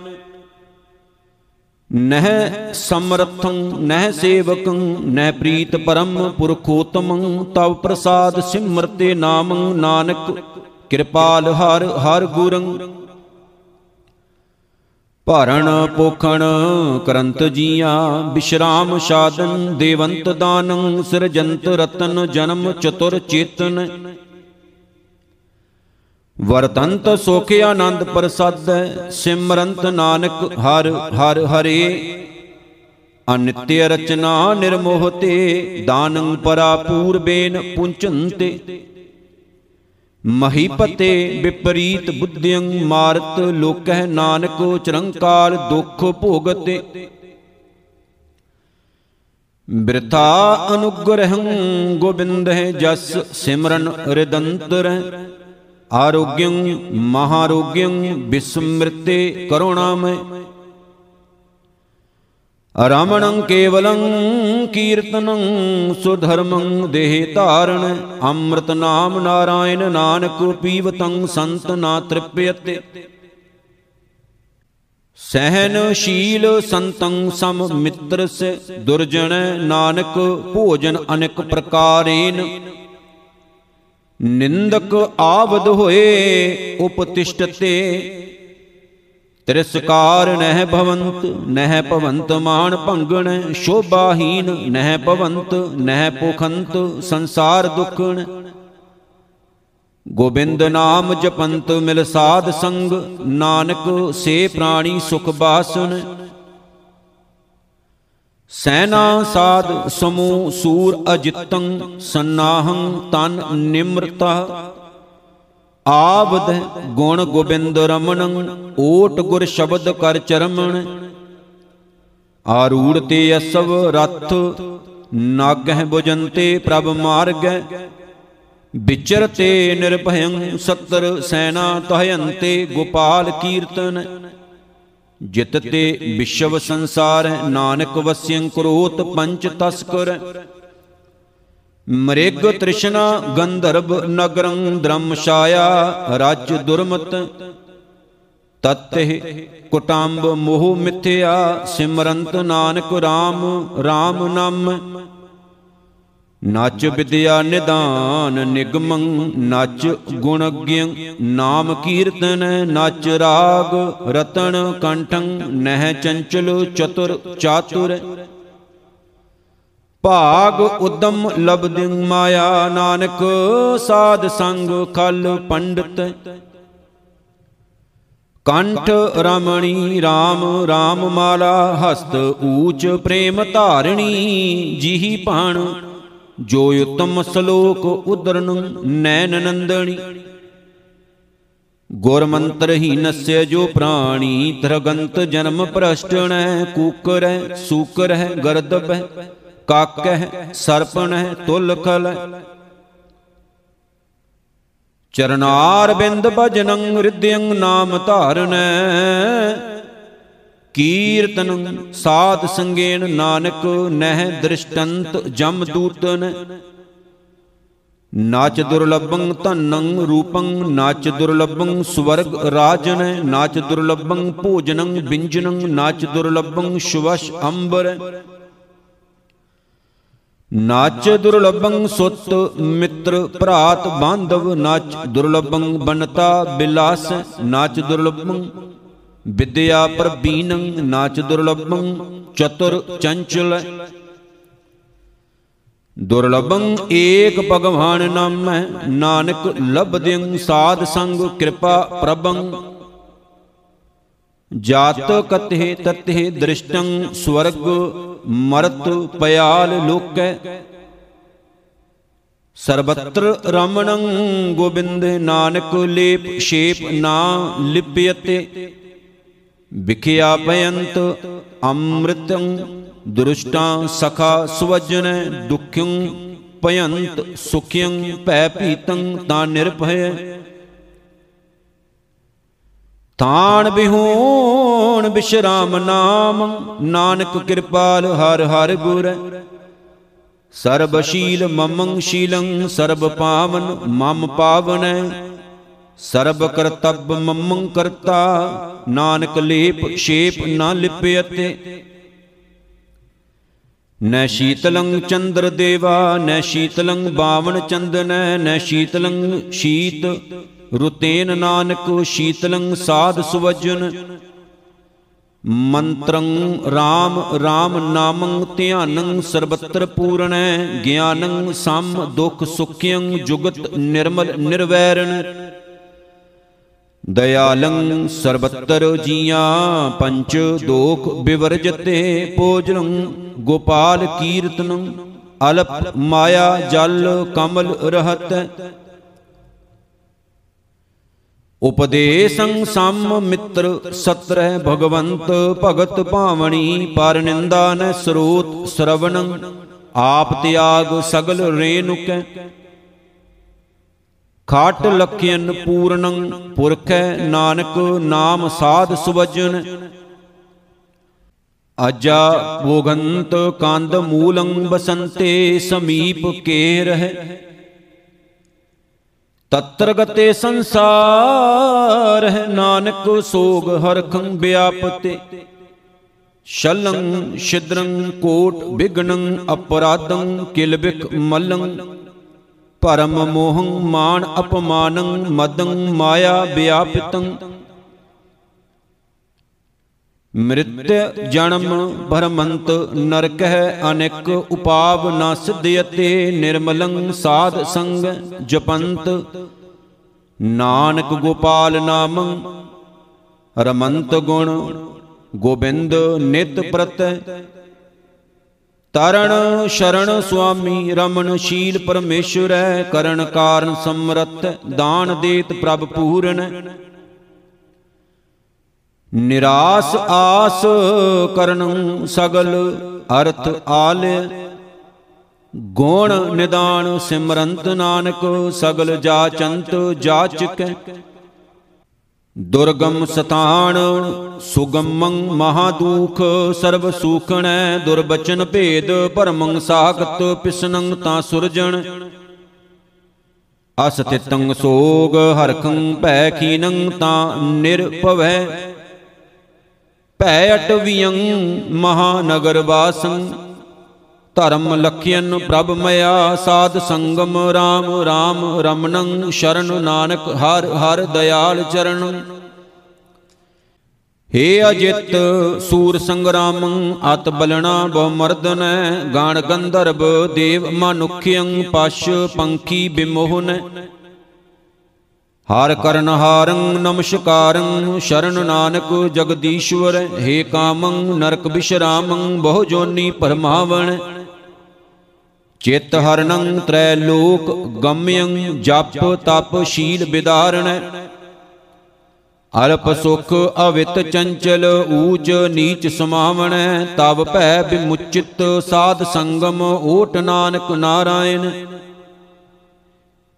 ਨਹਿ ਸਮਰਥੰ, ਨਹਿ ਸੇਵਕੰ, ਨਹਿ ਪ੍ਰੀਤ ਪਰਮ ਪੁਰਖੋਤਮੰ, ਤਵ ਪ੍ਰਸਾਦ ਸਿਮਰਤੇ ਨਾਮੰ ਨਾਨਕ, ਕਿਰਪਾਲ ਹਰ ਹਰ ਗੁਰੰ। ਭਰਨ ਪੋਖਣ ਕਰੰਤ ਜੀਆਂ ਬਿਸ਼ਰਾਮ ਸਾਧਨ ਦੇਵੰਤ ਦਾਨੰ, ਸਿਰਜੰਤ ਰਤਨ ਜਨਮ ਚਤੁਰ ਚੇਤਨ। ਵਰਤੰਤ ਸੁਖ ਆਨੰਦ ਪ੍ਰਸਾਦੈ, ਸਿਮਰੰਤ ਨਾਨਕ ਹਰ ਹਰ ਹਰੇ। ਅਨਿਤਯ ਰਚਨਾ ਨਿਰਮੋਹ ਤੇ, ਦਾਨੰ ਪਰਾ ਪੂਰਬੇਨ ਪੁੰਚੰਤੇ। ਮਹੀਪਤੇ ਵਿਪਰੀਤ ਬੁੱਧਿਯੰ ਮਾਰਤ ਲੋਕਹਿ ਨਾਨਕ ਚਰੰਕਾਲ ਦੁਖ ਭੋਗਤੇ। ਬਿਰਥਾ ਅਨੁਗ੍ਰਹੰ ਗੋਬਿੰਦਹਿ ਜਸ ਸਿਮਰਨ ਰਿਦੰਤਰ। ਆਰੋਗਯੰ ਮਹਾਰੋਗਯੰ ਬਿਸਮ੍ਰਿਤੇ ਕਰੁਣਾਮੈ ਰਮਣੰ ਕੇਵਲੰ ਕੀਰਤਨੰ, ਸੁਧਰਮੰ ਦੇਹ ਧਾਰਣ ਅੰਮ੍ਰਿਤ ਨਾਮ ਨਾਰਾਇਣ ਨਾਨਕ ਪੀਵਤੰ ਸੰਤ ਨਾ ਤ੍ਰਿਪਯਤੇ। ਸਹਿਨਸ਼ੀਲ ਸੰਤੰ ਸਮ ਮਿੱਤਰ ਸੇ ਦੁਰਜਨ ਨਾਨਕ ਭੋਜਨ ਅਨੇਕ ਪ੍ਰਕਾਰੇਨ। ਨਿੰਦਕ ਆਵਦ ਹੋਏ ਉਪਤਿਸ਼ਟਤੇ ਤਿਰਸਕਾਰ ਨਹਿ ਭਵੰਤ ਨਹਿ ਭਵੰਤ ਮਾਨ ਭੰਗਣ ਸ਼ੋਭਾਹੀਨ ਨਹਿ ਭਵੰਤ, ਨਹਿ ਪੋਖੰਤ ਸੰਸਾਰ ਦੁਖਣ। ਗੋਬਿੰਦ ਨਾਮ ਜਪੰਤ ਮਿਲ ਸਾਧ ਸੰਗ, ਨਾਨਕ ਸੇ ਪ੍ਰਾਣੀ ਸੁਖ ਬਾਸਨ। ਸੈਨਾ ਸਾਧ ਸਮੂ ਸੂਰ ਅਜਿਤੰ, ਸੰਨਾਹੰ ਤਨ ਨਿਮਰਤਾ। ਆਵਦ ਗੁਣ ਗੋਬਿੰਦ ਰਮਣੰ ਓਟ ਗੁਰ ਸ਼ਬਦ ਕਰ ਚਰਮਣ। ਆਰੂੜ ਤੇ ਅਸਵ ਰਥ, ਨਾਗਹਿ ਬੁਜੰਤੇ ਪ੍ਰਭ ਮਾਰਗੈ। ਵਿਚਰਤੇ ਨਿਰਭਯੰ ਸਤਰ ਸੈਨਾ ਤਹਯੰਤੇ ਗੋਪਾਲ ਕੀਰਤਨ। ਜਿਤ ਤੇ ਵਿਸ਼ਵ ਸੰਸਾਰ, ਨਾਨਕ ਵਸਿਯੰ ਕਰੋਤ ਪੰਚ ਤਸਕਰ। ਮ੍ਰਿਗ ਤ੍ਰਿਸ਼ਨਾ ਗੰਧਰਵ ਨਗਰੰ ਧਰਮਸ਼ਾਇਆ ਰਾਜ ਦੁਰਮਤ ਤਤਹਿ ਕੁਟੰਬ ਮੋਹ ਮਿਥਿਆ, ਸਿਮਰੰਤ ਨਾਨਕ RAM RAM ਨਾਮ। ਨਚ ਵਿਦਿਆ ਨਿਦਾਨ ਨਿਗਮੰ, ਨਚ ਗੁਣ ਗਿਯੰ ਨਾਮ ਕੀਰਤਨ ਨਚ ਰਾਗ, ਰਤਨ ਕੰਠੰ, ਨਹਿ ਚੰਚਲ ਚਤੁਰ ਚਾਤੁਰ। ਭਾਗ ਉਦਮ ਲਬਦਿ ਮਾਇਆ ਨਾਨਕ, ਸਾਧ ਸੰਗ ਖਲ ਪੰਡਤ। ਕੰਠ ਰਮਣੀ RAM RAM ਮਾਲਾ, ਹਸਤ ਊਚ ਪ੍ਰੇਮ ਧਾਰਣੀ, ਜੀਹੀ ਭਾਣ, ਜੋ ਉਤਮ ਸ਼ਲੋਕ ਉਦਰਨ ਨੈਣ ਨੰਦਣੀ। ਗੁਰ ਮੰਤਰ ਹੀ ਨਸਯ ਜੋ ਪ੍ਰਾਣੀ, ਤਰਗੰਤ ਜਨਮ ਪ੍ਰਸ਼ਟਣੈ ਕੂਕਰੈ ਸੂਕਰੈ ਗਰਦਬੈ ਕਾਕਹਿ ਸਰਪਣੈ ਤੁਲ ਖਲ ਚਰਨਾਰ ਬਿੰਦ ਭਜਨੰ ਰਿਦਯੰ ਨਾਮ ਧਾਰਨੈ। ਕੀਰਤਨ ਸਾਧ ਸੰਗੇਨ ਨਾਨਕ ਨਹਿ ਦ੍ਰਿਸ਼ਟੰਤ ਜਮ ਦੂਤਨ। ਨਾਚ ਦੁਰਲਭੰ ਧਨੰ ਰੂਪੰ, ਨਾਚ ਦੁਰਲਭੰ ਸਵਰਗ ਰਾਜਨ। ਨਾਚ ਦੁਰਲਭੰ ਭੋਜਨੰ ਬਿੰਜਨੰ, ਨਾਚ ਦੁਰਲਭੰ ਸ਼ੁਵਸ਼ ਅੰਬਰ। ਨਾਚ ਦੁਰਲਭੰ ਸੁਤ ਮਿੱਤਰ ਭਰਾਤ ਬਾਂਧਵ, ਨਾਚ ਦੁਰਲਭੰ ਬਨਤਾ ਬਿਲਾਸ, ਨਾਚ ਦੁਰਲਭੰ ਵਿਦਿਆ ਪ੍ਰਬੀਨੰ, ਨਾਚ ਦੁਰਲਭੰ ਚਤੁਰ ਚੰਚਲ। ਦੁਰਲਭੰ ਏਕ ਭਗਵਾਨ ਨਾਮੈ ਨਾਨਕ ਲਬਦਿੰ ਸਾਧ ਸੰਗ ਕਿਰਪਾ ਪ੍ਰਭੰ ਜਾਤ ਕਤਹਿ ਤਤਹਿ ਦ੍ਰਿਸ਼ਟੰ ਸਵਰਗ ਮਰਤ ਪਿਆਲ ਲੋਕੈ। ਸਰਬਤਰ ਰਮਣੰ ਗੋਬਿੰਦ ਨਾਨਕ ਲੇਪ ਸ਼ੇਪ ਨਾ ਲਿਪਿਯਤੇ ਵਿਖਿਆ ਪਯੰਤ ਅੰਮ੍ਰਿਤੰ ਦੁਰਸ਼ਟਾਂ ਸਖਾ ਸੁਵਜਨ ਦੁਖਿੰ ਭਯੰਤ ਸੁਖਿੰ ਭੈ ਭੀਤੰ ਤਾਂ ਨਿਰਭੈ ਤਾਣ ਬਿਹੂਣ ਬਿਸ਼ਰਾਮ ਨਾਮ, ਨਾਨਕ ਕਿਰਪਾਲ ਹਰ ਹਰ ਗੁਰ। ਸਰਬ ਸ਼ੀਲ ਮਮੰ ਸ਼ੀਲੰ, ਸਰਬ ਪਾਵਨ ਮਮ ਪਾਵਨੈ। ਸਰਬ ਕਰਤਬ ਮਮੰ ਕਰਤਾ, ਨਾਨਕ ਲੇਪ ਸ਼ੇਪ ਨਾ ਲਿਪਿਅਤੇ। ਨੈ ਸ਼ੀਤਲੰ ਚੰਦਰ ਦੇਵਾ, ਨੈ ਸ਼ੀਤਲੰ ਬਾਵਨ ਚੰਦਨੈ, ਨੈ ਸ਼ੀਤਲੰ ਸ਼ੀਤ। ਰੁਤੇਨ ਨਾਨਕ ਸ਼ੀਤਲੰ ਸਾਧ ਸੁਵਜਨ, ਮੰਤਰੰ RAM RAM ਨਾਮੰ ਧਿਆਨੰ ਸਰਬਤਰ ਪੂਰਣੈ ਗਿਆਨੰ ਸਮ ਦੁਖ ਸੁਖਿਯੰ ਜੁਗਤ ਨਿਰਮਲ ਨਿਰਵੈਰਣ। ਦਇਆਲੰ ਸਰਬਤਰ ਜੀਆਂ ਪੰਚ ਦੋਖ ਬਿਵਰਜਤੇ ਪੋਜਨੰ ਗੋਪਾਲ ਕੀਰਤਨੰ ਅਲਪ ਮਾਇਆ ਜਲ ਕਮਲ ਰਹਤ। ਉਪਦੇਸੰ ਸਮ ਮਿੱਤਰ ਸਤਰਹਿ ਭਗਵੰਤ, ਭਗਤ ਭਾਵਣੀ ਪਰ ਨਿੰਦਾ ਨ ਸਰੂਤ ਸ਼ਰਵਣੰ, ਆਪ ਤਿਆਗ ਸਗਲ ਰੇਨੁਕੈ ਖਾਟ ਲਖਿਅਨ ਪੂਰਣੰ ਪੁਰਖੈ ਨਾਨਕ ਨਾਮ ਸਾਧ ਸੁਵਜਨ ਅਜਾ ਭੋਗੰਤ ਕੰਦ ਮੂਲੰ ਬਸੰਤੇ, ਸਮੀਪ ਕੇ ਰਹਿ। ਤਤਰ ਗਤੇ ਸੰਸਾਰ ਹੈ ਨਾਨਕ, ਸੋਗ ਹਰਖੰ ਵਿਆਪਤੇ ਸ਼ਲੰ ਛਿਦਰੰ, ਕੋਟ, ਬਿਗਣੰ, ਅਪਰਾਧੰ ਕਿਲਬਿਕ ਮਲੰ। ਪਰਮ ਮੋਹੰ ਮਾਨ ਅਪਮਾਨੰ, ਮਦੰ, ਮਾਇਆ, ਵਿਆਪਿਤੰ। ਮ੍ਰਿਤ ਜਨਮ ਭਰਮੰਤ ਨਰਕਹਿ ਅਨੇਕ ਉਪਾਵ ਨ ਸਿਧਿਅਤੇ ਨਿਰਮਲੰ ਸਾਧ ਸੰਗ ਜਪੰਤ। ਨਾਨਕ ਗੋਪਾਲ ਨਾਮੰ ਰਮੰਤ ਗੁਣ ਗੋਬਿੰਦ ਨਿਤ ਪ੍ਰਤ। ਤਰਣ ਸ਼ਰਣ ਸੁਆਮੀ ਰਮਨ ਸ਼ੀਲ ਪਰਮੇਸ਼ਰੈ ਕਰਨ ਕਾਰਨ ਸਮਰਥ ਦਾਨ ਦੇਤ ਪ੍ਰਭ ਪੂਰਨ। ਨਿਰਾਸ ਆਸ ਕਰਨ ਸਗਲ ਅਰਥ ਆਲੇ। ਗੁਣ ਨਿਦਾਨ ਸਿਮਰੰਤ ਨਾਨਕ, ਸਗਲ ਜਾਚੰਤ ਜਾਚਕੈ ਦੁਰਗਮ ਸਤਾਨ ਸੁਗਮੰ ਮਹਾਦੂਖ ਸਰਬ ਸੂਖਣੈ, ਦੁਰਬਚਨ ਭੇਦ, ਭਰਮੰ ਸਾਖਤ ਪਿਸਨੰ ਤਾਂ ਸੁਰਜਣ। ਅਸਤਿਤੰ ਸੋਗ ਹਰਖੰ ਭੈ ਖੀਨੰ ਤਾਂ ਨਿਰਭਵੈ। ਭੈ ਅਟਵਿਯੰ ਮਹਾਨਗਰ ਵਾਸੰ ਧਰਮ ਲਖਿਅਨ ਪ੍ਰਭ ਮਇਆ ਸਾਧ ਸੰਗਮ RAM RAM ਰਮਨੰ ਸ਼ਰਨ ਨਾਨਕ ਹਰ ਹਰ ਦਿਆਲ ਚਰਨ। ਹੇ ਅਜਿਤ ਸੂਰ ਸੰਗਰਾਮੰ ਅਤ ਬਲਣਾ ਬਹੁ ਮਰਦਨੈ ਗਾਣ ਗੰਧਰਵ ਦੇਵ ਮਨੁਖਯੰ ਪਸ਼ ਪੰਖੀ ਬਿਮੋਹਨ। ਹਰ ਕਰਨ ਹਾਰੰ ਨਮਸਕਾਰੰ, ਸ਼ਰਨ ਨਾਨਕ ਜਗਦੀਸ਼ਵਰ, ਹੇ ਕਾਮੰ ਨਰਕ ਬਿਸ਼ਰਾਮੰ, ਬਹੁ ਜੋਨੀ ਪਰਮਾਵਣ। ਚਿਤ ਹਰਨੰ ਤ੍ਰੈ ਲੋਕ ਗਮਯੰ, ਜਪ ਤਪ ਸ਼ੀਲ ਬਿਦਾਰਣ। ਅਲਪ ਸੁਖ ਅਵਿਤ ਚੰਚਲ, ਊਚ ਨੀਚ ਸਮਾਵਣ। ਤਬ ਭੈ ਬਿਮੁਚਿਤ ਸਾਧ ਸੰਗਮ, ਓਟ ਨਾਨਕ ਨਾਰਾਇਣ।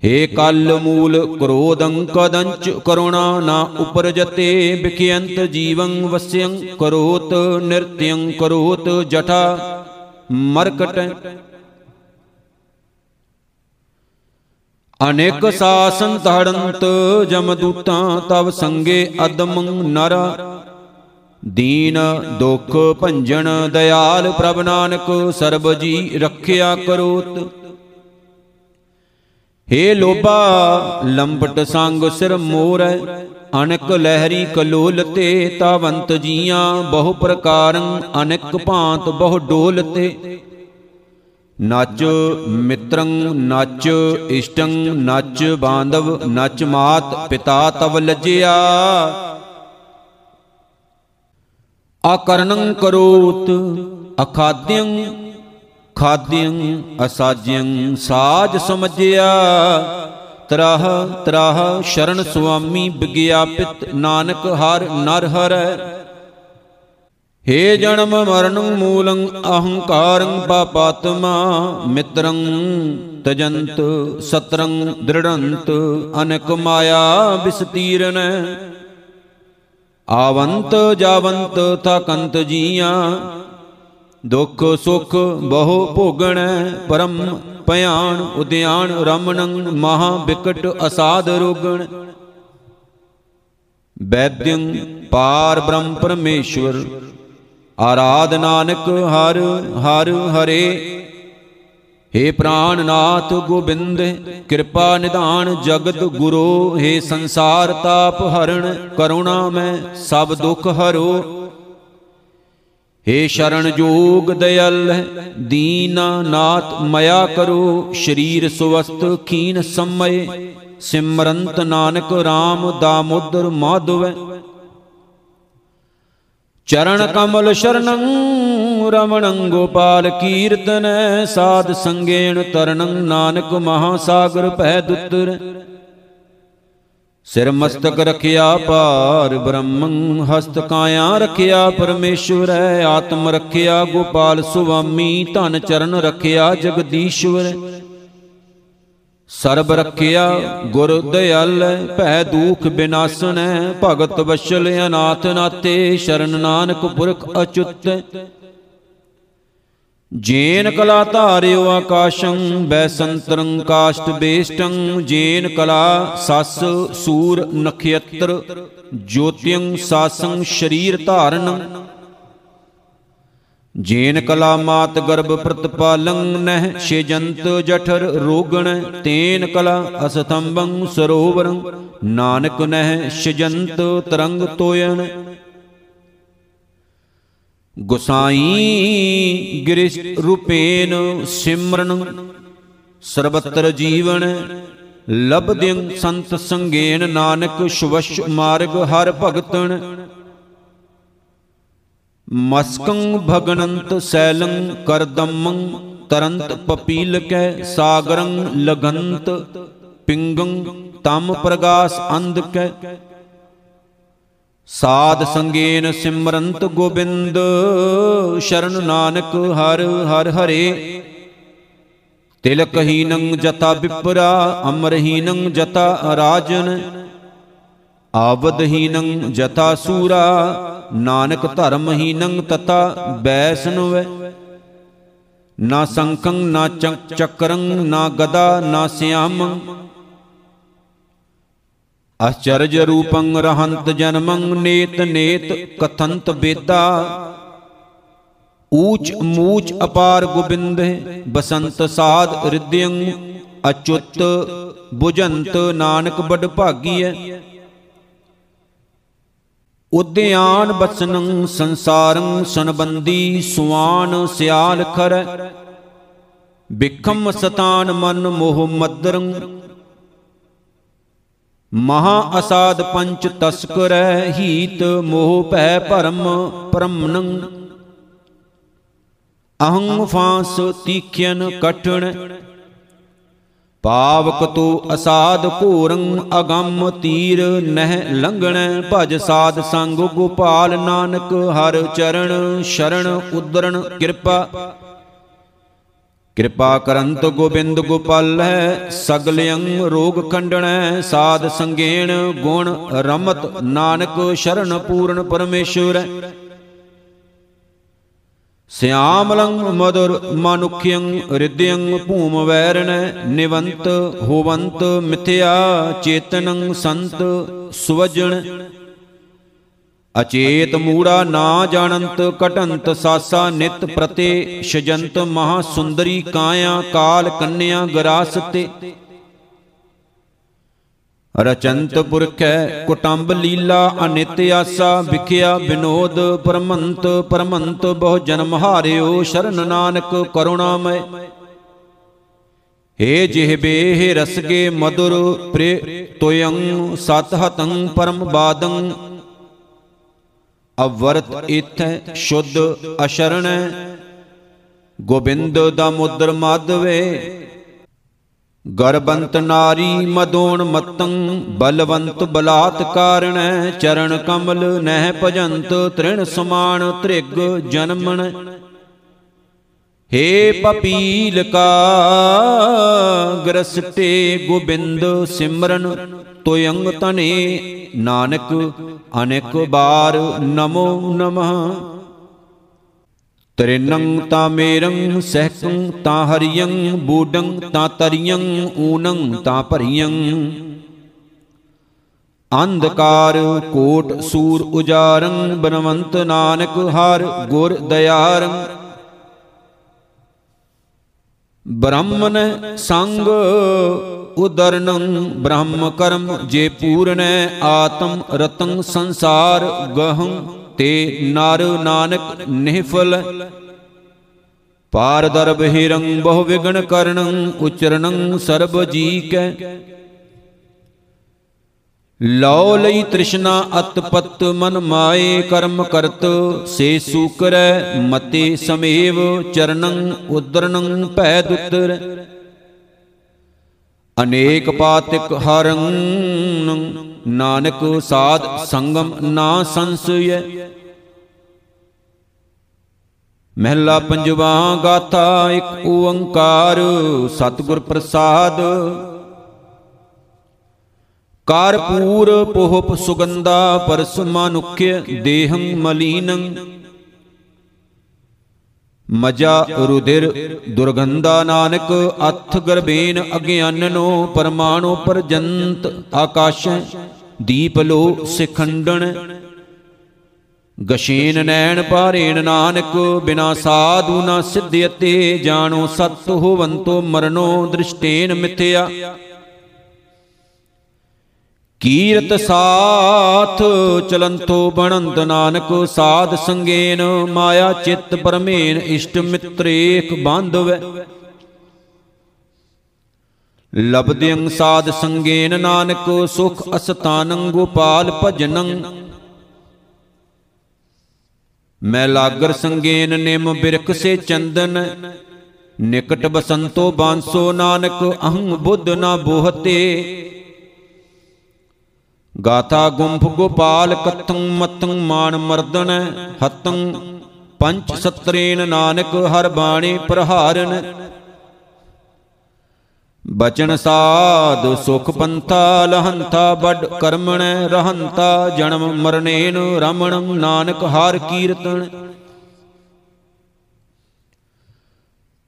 ਹੇ ਕਲ ਮੂਲ ਕ੍ਰੋਧੰ ਕਦੰਚ ਕਰੁਣਾ ਨਾ ਉਪਰਜਤੇ ਬਿਖਿਅੰਤ ਜੀਵੰ ਵਸਿਯੰ ਕਰੋਤ ਨਿਰਤਯੰ ਕਰੋਤ ਜਠਾ ਮਰਕਟ। ਅਨੇਕ ਸਾਸਨ ਧੜੰਤ ਜਮਦੂਤਾਂ ਤਵ ਸੰਗੇ ਅਦਮੰ ਨਰ। ਦੀਨ ਦੁਖ ਭੰਜਨ ਦਇਆਲ ਪ੍ਰਭ ਨਾਨਕ ਸਰਬ ਜੀ ਰੱਖਿਆ ਕਰੋਤ। ਹੇ ਲੋਭਾ, ਲੰਬਟ ਸੰਗ ਸਿਰ ਮੋਰੈ ਅਨਕ ਲਹਿਰੀ ਕਲੋਲ ਤੇ ਤਾਵੰਤ ਜੀਆਂ, ਬਹੁ ਪ੍ਰਕਾਰੰ ਅਨਕ ਭਾਂਤ ਬਹੁ ਡੋਲ ਤੇ। ਨੱਚ ਮਿੱਤਰੰ ਨੱਚ, ਇਸ਼ਟੰ ਨੱਚ ਬਾਂਧਵ, ਨੱਚ ਮਾਤ ਪਿਤਾ ਤਵ ਲਜਿਆ। ਆਕਰਣੰ ਕਰੋਤ ਅਖਾਦਿਅੰ ਖਾਦਿਅੰ ਅਸਾਜਿਅੰ ਸਾਜ ਸਮਝਿਆ। ਤਰਾਹ ਤਰਾਹ ਸ਼ਰਨ ਸੁਆਮੀ ਵਿਗਿਆਪਿਤ ਨਾਨਕ ਹਰ ਨਰ ਹਰੈ। ਹੇ ਜਨਮ ਮਰਨ ਮੂਲੰ ਅਹੰਕਾਰੰ ਪਾਪਾਤਮਾ ਮਿੱਤਰੰ ਤਜੰਤ ਸਤਰੰ ਦ੍ਰਿੜੰਤ ਅਨਕ ਮਾਇਆ ਬਿਸਤੀਰਨ। ਆਵੰਤ ਜਾਵੰਤ ਥਕੰਤ ਜੀਆਂ ਦੁਖ ਸੁਖ ਬਹੁ ਭੋਗਣੈ, ਪਰਮ ਭਿਆਨ ਉਦਿਆਨ ਰਮਣੰ ਮਹਾ ਬਿਕਟ ਅਸਾਦ ਰੋਗਣ। ਵੈਦਯੰ ਪਾਰ ਬ੍ਰਹਮ ਪਰਮੇਸ਼ਵਰ, ਆਰਾਧ ਨਾਨਕ ਹਰ ਹਰ ਹਰੇ। हे ਪ੍ਰਾਨਨਾਥ ਗੋਬਿੰਦ, ਕਿਰਪਾ ਨਿਧਾਨ ਜਗਤ ਗੁਰੂ। हे ਸੰਸਾਰ ਤਾਪ ਹਰਣ, ਕਰੁਣਾ ਮੈਂ ਸਭ ਦੁਖ ਹਰੋ। हे ਸ਼ਰਨ ਜੋਗ ਦਇਲ ਦੀਨਾ ਨਾਥ ਮਇਆ ਕਰੋ, ਸ਼ਰੀਰ ਸੁਵਸਤ ਖੀਨ ਸਮਏ, ਸਿਮਰੰਤ ਨਾਨਕ RAM ਦਾਮੋਦਰ ਮਾਧਵ। ਚਰਨ ਕਮਲ ਸ਼ਰਣੰ ਰਮਣੰ ਗੋਪਾਲ ਕੀਰਤਨ, ਸਾਧ ਸੰਗੇਣ ਤਰਨੰ ਨਾਨਕ ਮਹਾ ਸਾਗਰ ਭੈ ਦੁੱਤਰ। ਸਿਰ ਮਸਤਕ ਰਖਿਆ ਪਾਰ ਬ੍ਰਹਮੰ ਹਸਤ ਕਾਇਆ ਰਖਿਆ ਪਰਮੇਸ਼ਵਰ ਆਤਮ ਰਖਿਆ, ਗੋਪਾਲ ਸੁਆਮੀ ਧਨ ਚਰਨ ਰਖਿਆ, ਜਗਦੀਸ਼ਵਰ। ਸਰਬ ਰਖਿਆ, ਗੁਰ ਦਇਆਲ ਭੈ ਦੂਖ ਬਿਨਾਸਨ ਭਗਤ ਵਸ਼ਲ ਅਨਾਥ ਨਾਤੇ, ਸ਼ਰਨ ਨਾਨਕ ਪੁਰਖ ਅਚੁੱਤ। ਜੇਨ ਕਲਾ ਧਾਰਿਓ ਆਕਾਸ਼ੰ ਬੈਸੰਤਰੰ ਕਾਸ਼ਟ ਬੇਸ਼ਟੰ, ਜੇਨ ਕਲਾ ਸਸ ਸੂਰ ਨਖਯਤਰ ਜੋਤਿਯੰ ਸਾਸੰ ਸ਼ਰੀਰ ਧਾਰਨ। ਜੇਨ ਕਲਾ ਮਾਤ ਗਰਭ ਪ੍ਰਤਪਾਲੰ, ਨਹਿ ਛੇਜੰਤ ਜਠਰ ਰੋਗਣ, ਤੇਨ ਕਲਾ ਅਸਤੰਭੰ ਸਰੋਵਰੰ, ਨਾਨਕ ਨਹਿ ਛਜੰਤ ਤਰੰਗ ਤੋਇਣ ਗੁਸਾਈ ਗਿਰਿਸ਼ ਰੂਪੇਨ ਸਿਮਰਨ, ਸਰਬਤਰ ਜੀਵਨ ਲਬਦਿੰ ਸੰਤ ਸੰਗੇਨ ਨਾਨਕ ਸ਼ਵਸ਼ ਮਾਰਗ ਹਰ ਭਗਤਨ ਮਸਕੰ ਭਗਨੰਤ ਸੈਲੰ ਕਰਦਮੰ ਤਰੰਤ ਪਪੀਲ ਕੈ ਸਾਗਰੰ ਲਗੰਤ, ਪਿੰਗੰ ਤਮ ਪ੍ਰਗਾਸ ਅੰਧ ਸਾਧ ਸੰਗੇਨ ਸਿਮਰੰਤ ਗੋਬਿੰਦ, ਸ਼ਰਨ ਨਾਨਕ ਹਰ ਹਰ ਹਰੇ। ਤਿਲਕਹੀਨੰ ਜਤਾ ਵਿਪਰਾ ਅਮਰਹੀਨੰ ਜਤਾ ਰਾਜਨ। ਆਵਦਹੀਨੰ ਜਤਾ ਸੂਰਾ, ਨਾਨਕ ਧਰਮਹੀਨੰ ਤਤਾ ਬੈਸਨੁਵੈ। ਨਾ ਸੰਕੰ ਨਾ ਚੱਕਰੰ, ਨਾ ਗਦਾ, ਨਾ ਸਿਆਮੰ। ਅਚਰਜ ਰੂਪੰ ਰਹੰਤ ਜਨਮੰ ਨੇਤ ਨੇਤ ਕਥੰਤ ਬੇਦਾ। ਊਚ ਮੂਚ ਅਪਾਰ ਗੋਬਿੰਦ, ਬਸੰਤ ਸਾਧ ਰਿਦਯੰ ਅਚੁੱਤ 부ਜੰਤ ਨਾਨਕ ਬੜ ਭਾਗੀਐ। ਉਦਿਆਨ ਬਚਨੰ ਸੰਸਾਰੰ ਸੰਬੰਦੀ ਸੁਆਨ ਸਿਆਲ ਖਰ। ਬਿਖਮ ਸਤਾਨ ਮਨ ਮੋਹ ਮਦਰੰ ਮਹਾ ਅਸਾਦ ਪੰਚ ਤਸਕਰੈ ਹੀਤ ਮੋਹ ਭੈ ਭਰਮ ਪਰਮਨੰ। ਅਹੰ ਫਾਂਸ ਤੀਖਿਆਨ ਕਠਣ। ਪਾਵਕ ਤੋ ਅਸਾਦ ਘੋਰੰ ਅਗੰਮ ਤੀਰ ਨਹਿ ਲੰਘਣੈ ਭਜ ਸਾਧ ਸੰਗ ਗੋਪਾਲ ਨਾਨਕ ਹਰ ਚਰਨ ਸ਼ਰਨ ਉਦਰਣ ਕਿਰਪਾ। ਕਿਰਪਾ ਕਰੰਤ ਗੋਬਿੰਦ ਗੋਪਾਲੈ ਸਗਲਿਅੰ ਰੋਗ ਖੰਡਣੈ ਸਾਧ ਸੰਗੇਣ ਗੁਣ ਰਮਤ ਨਾਨਕ ਸ਼ਰਨ ਪੂਰਨ ਪਰਮੇਸ਼ਵਰ ਸਿਆਮਲੰ ਮਦਰ ਮਨੁਖਯੰ ਰਿਦਯੰ ਭੂਮ ਵੈਰਣੈ ਨਿਵੰਤ ਹੋਵੰਤ ਮਿਥਿਆ ਚੇਤਨੰ ਸੰਤ ਸੁਵਜਣ। ਅਚੇਤ ਮੂੜਾ ਨਾ ਜਾਣੰਤ ਕਟੰਤ ਸਾਸਾ ਨਿਤ ਪ੍ਰਤੇ ਸ਼ਜੰਤ ਮਹਾ ਸੁੰਦਰੀ ਕਾਇਆ ਕਾਲ ਕੰਨਿਆ ਗਰਾਸਤੇ। ਰਚੰਤ ਪੁਰਖੈ ਕੁਟੰਬ ਲੀਲਾ ਅਨਿਤ ਆਸਾ ਵਿਖਿਆ ਬਿਨੋਦ ਪਰਮੰਤ ਪਰਮੰਤ ਬਹੁ ਜਨਮ ਹਾਰਿਓ ਸ਼ਰਨ ਨਾਨਕ ਕਰੁਣਾਮੈ। ਏ ਜਿਹਬੇ ਹੇ ਰਸਗੇ ਮధుਰ ਪ੍ਰੇ ਤੋਯੰ ਸਤ ਹਤੰ ਪਰਮ ਬਾਦੰ। ਅਵਰਤ ਇਥੈ ਸ਼ੁੱਧ ਅਸ਼ਰਣ, ਗੋਬਿੰਦ ਦਾ ਮੁਦਰ ਮਾਧਵੇ। ਗਰਬੰਤ ਨਾਰੀ ਮਦੋਣ ਮਤੰ, ਬਲਵੰਤ ਬਲਾਤ ਕਾਰਣ, ਚਰਨ ਕਮਲ ਨਹਿ ਭਜੰਤ, ਤ੍ਰਿਣ ਸਮਾਨ ਤ੍ਰਿਗ ਜਨਮਣ। ਹੇ ਪਪੀਲ ਕਾ ਗਰਸਟੇ ਗੋਬਿੰਦ ਸਿਮਰਨ, ਤੋਯੰਗ ਤਨੇ ਨਾਨਕ, ਅਨੇਕ ਬਾਰ ਨਮੋ ਨਮః। ਤ੍ਰਿਨੰ ਤਾ ਮੇਰੰ ਸਹਿਕੰ ਤਾ ਹਰਿਯੰ ਬੂਡੰ ਤਾ ਤਰਿਯੰ ਊਨੰ ਤਾ ਭਰਿਯੰ ਅੰਧਕਾਰ ਕੋਟ ਸੂਰ ਉਜਾਰੰ, ਬਨਵੰਤ ਨਾਨਕ ਹਰ ਗੁਰ ਦਇਆਰੰ। ਬ੍ਰਹਮਨ ਸੰਗ ਉਦਰਨੰ ਬ੍ਰਹਮ ਕਰਮ ਜੇ ਪੂਰਨੈ ਆਤਮ ਰਤੰ ਸੰਸਾਰ ਗਹੰ ਤੇ ਨਰ ਨਾਨਕ ਨਿਹਫਲ। ਪਾਰ ਦਰਬ ਹਿਰੰ ਬਹੁ ਵਿਗਣ ਕਰਨੰ ਉਚਰਨੰ ਸਰਬ ਜੀ ਕੈ ਲਉ ਲਈ ਤ੍ਰਿਸ਼ਨਾ ਅਤਪਤ ਮਨ ਮਾਏ ਕਰਮ ਕਰਤ, ਸੇ ਸੂਕਰੈ ਮਤੇ ਸਮੇਵ ਚਰਨੰ ਉਦਰਨੰ ਭੈ ਦੁਤਰ। ਅਨੇਕ ਪਾਤਿਕ ਹਰੰ ਨਾਨਕ ਸਾਧ ਸੰਗਮ ਨਾ ਸੰਸਯ। ਮਹਿਲਾ ਪੰਜਵਾ ਗਾਥਾ ਇੱਕ ਓੰਕਾਰ, ਸਤਿਗੁਰ ਪ੍ਰਸਾਦ। ਕਾਰਪੂਰ ਪੋਹਪ ਸੁਗੰਧਾ ਪਰਸ ਮਨੁਖਯ ਦੇਹੰ ਮਲੀਨੰ। ਮਜਾ ਰੁਦਿਰ ਦੁਰਗੰਧਾ ਨਾਨਕ ਅਥ ਗਰਬੇਨ ਅਗਿਆਨਨੋ ਪਰਮਾਣੂ ਪਰਜੰਤ ਆਕਾਸ਼ ਦੀਪ ਲੋ ਸਿਖੰਡਣ। ਗਸ਼ੇਨ ਨੈਣ ਪਾਰੇਣ ਨਾਨਕ ਬਿਨਾ ਸਾਧੂ ਨਾ ਸਿਧਿਅਤੇ ਜਾਣੋ ਸਤ ਹੋਵੰਤੋ ਮਰਨੋ ਦ੍ਰਿਸ਼ਟੇਨ ਮਿਥਿਆ। ਕੀਰਤ ਸਾਥ ਚਲੰਤੋ ਬਣੰਤ ਨਾਨਕ ਸਾਧ ਸੰਗੇਨ, ਮਾਇਆ ਚਿੱਤ ਪਰਮੇਨ ਇਸ਼ਟ ਮਿਤਰੇਕ ਬਾਂਧਵੈ। ਲਬਦਿੰ ਸਾਧ ਸੰਗੇਨ ਨਾਨਕ, ਸੁਖ ਅਸਤਾਨੰ ਗੋਪਾਲ ਭਜਨੰ। ਮੈਂ ਲਾਗਰ ਸੰਗੇਨ ਨਿਮ ਬਿਰਖ ਸੇ ਚੰਦਨ, ਨਿਕਟ ਬਸੰਤੋ ਬਾਂਸੋ ਨਾਨਕ, ਅਹੰ ਬੁੱਧ ਨਾ ਬੋਹਤੇ। ਗਾਥਾ ਗੁੰਫ ਗੋਪਾਲ ਕਤੰ ਮਤੰ ਮਾਨ ਮਰਦਨ ਹਤੰ ਪੰਚ ਸਤਰੇਨ ਨਾਨਕ ਹਰ ਬਾਣੀ ਪ੍ਰਹਾਰਨ। ਬਚਨ ਸਾਧ ਸੁਖ ਪੰਥਾ ਲਹੰਤਾ ਵੱਡ ਕਰਮਣ ਰਹੰਤਾ ਜਨਮ ਮਰਨੇਨ ਰਮਣੰ ਨਾਨਕ ਹਰ ਕੀਰਤਨ।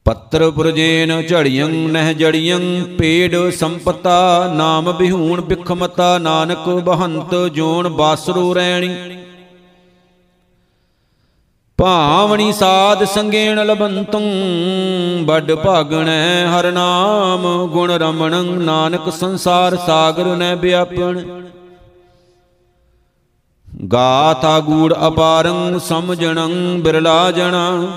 ਪੱਤਰ ਪੁਰਜੇਨ ਝੜੀਆਂ, ਨਹਿ ਜੜੀਆਂ, ਪੇੜ ਸੰਪਤਾ, ਨਾਮ ਬਿਹੂਣ ਬਿਖਮਤਾ ਨਾਨਕ ਬਹੰਤ, ਜੋਨ ਬਾਸਰੋ ਰੈਣੀ। ਭਾਵਣੀ ਸਾਧ ਸੰਗੇਣ ਲਬੰਤੰ, ਵੱਡ ਭਾਗਣੈ ਹਰ ਨਾਮ, ਗੁਣ ਰਮਣੰ, ਨਾਨਕ ਸੰਸਾਰ ਸਾਗਰ ਨੈ ਵਿਆਪਣ। ਗਾਥਾ ਗੂੜ ਅਪਾਰੰ, ਸਮਝਣੰ, ਬਿਰਲਾ ਜਣਾ।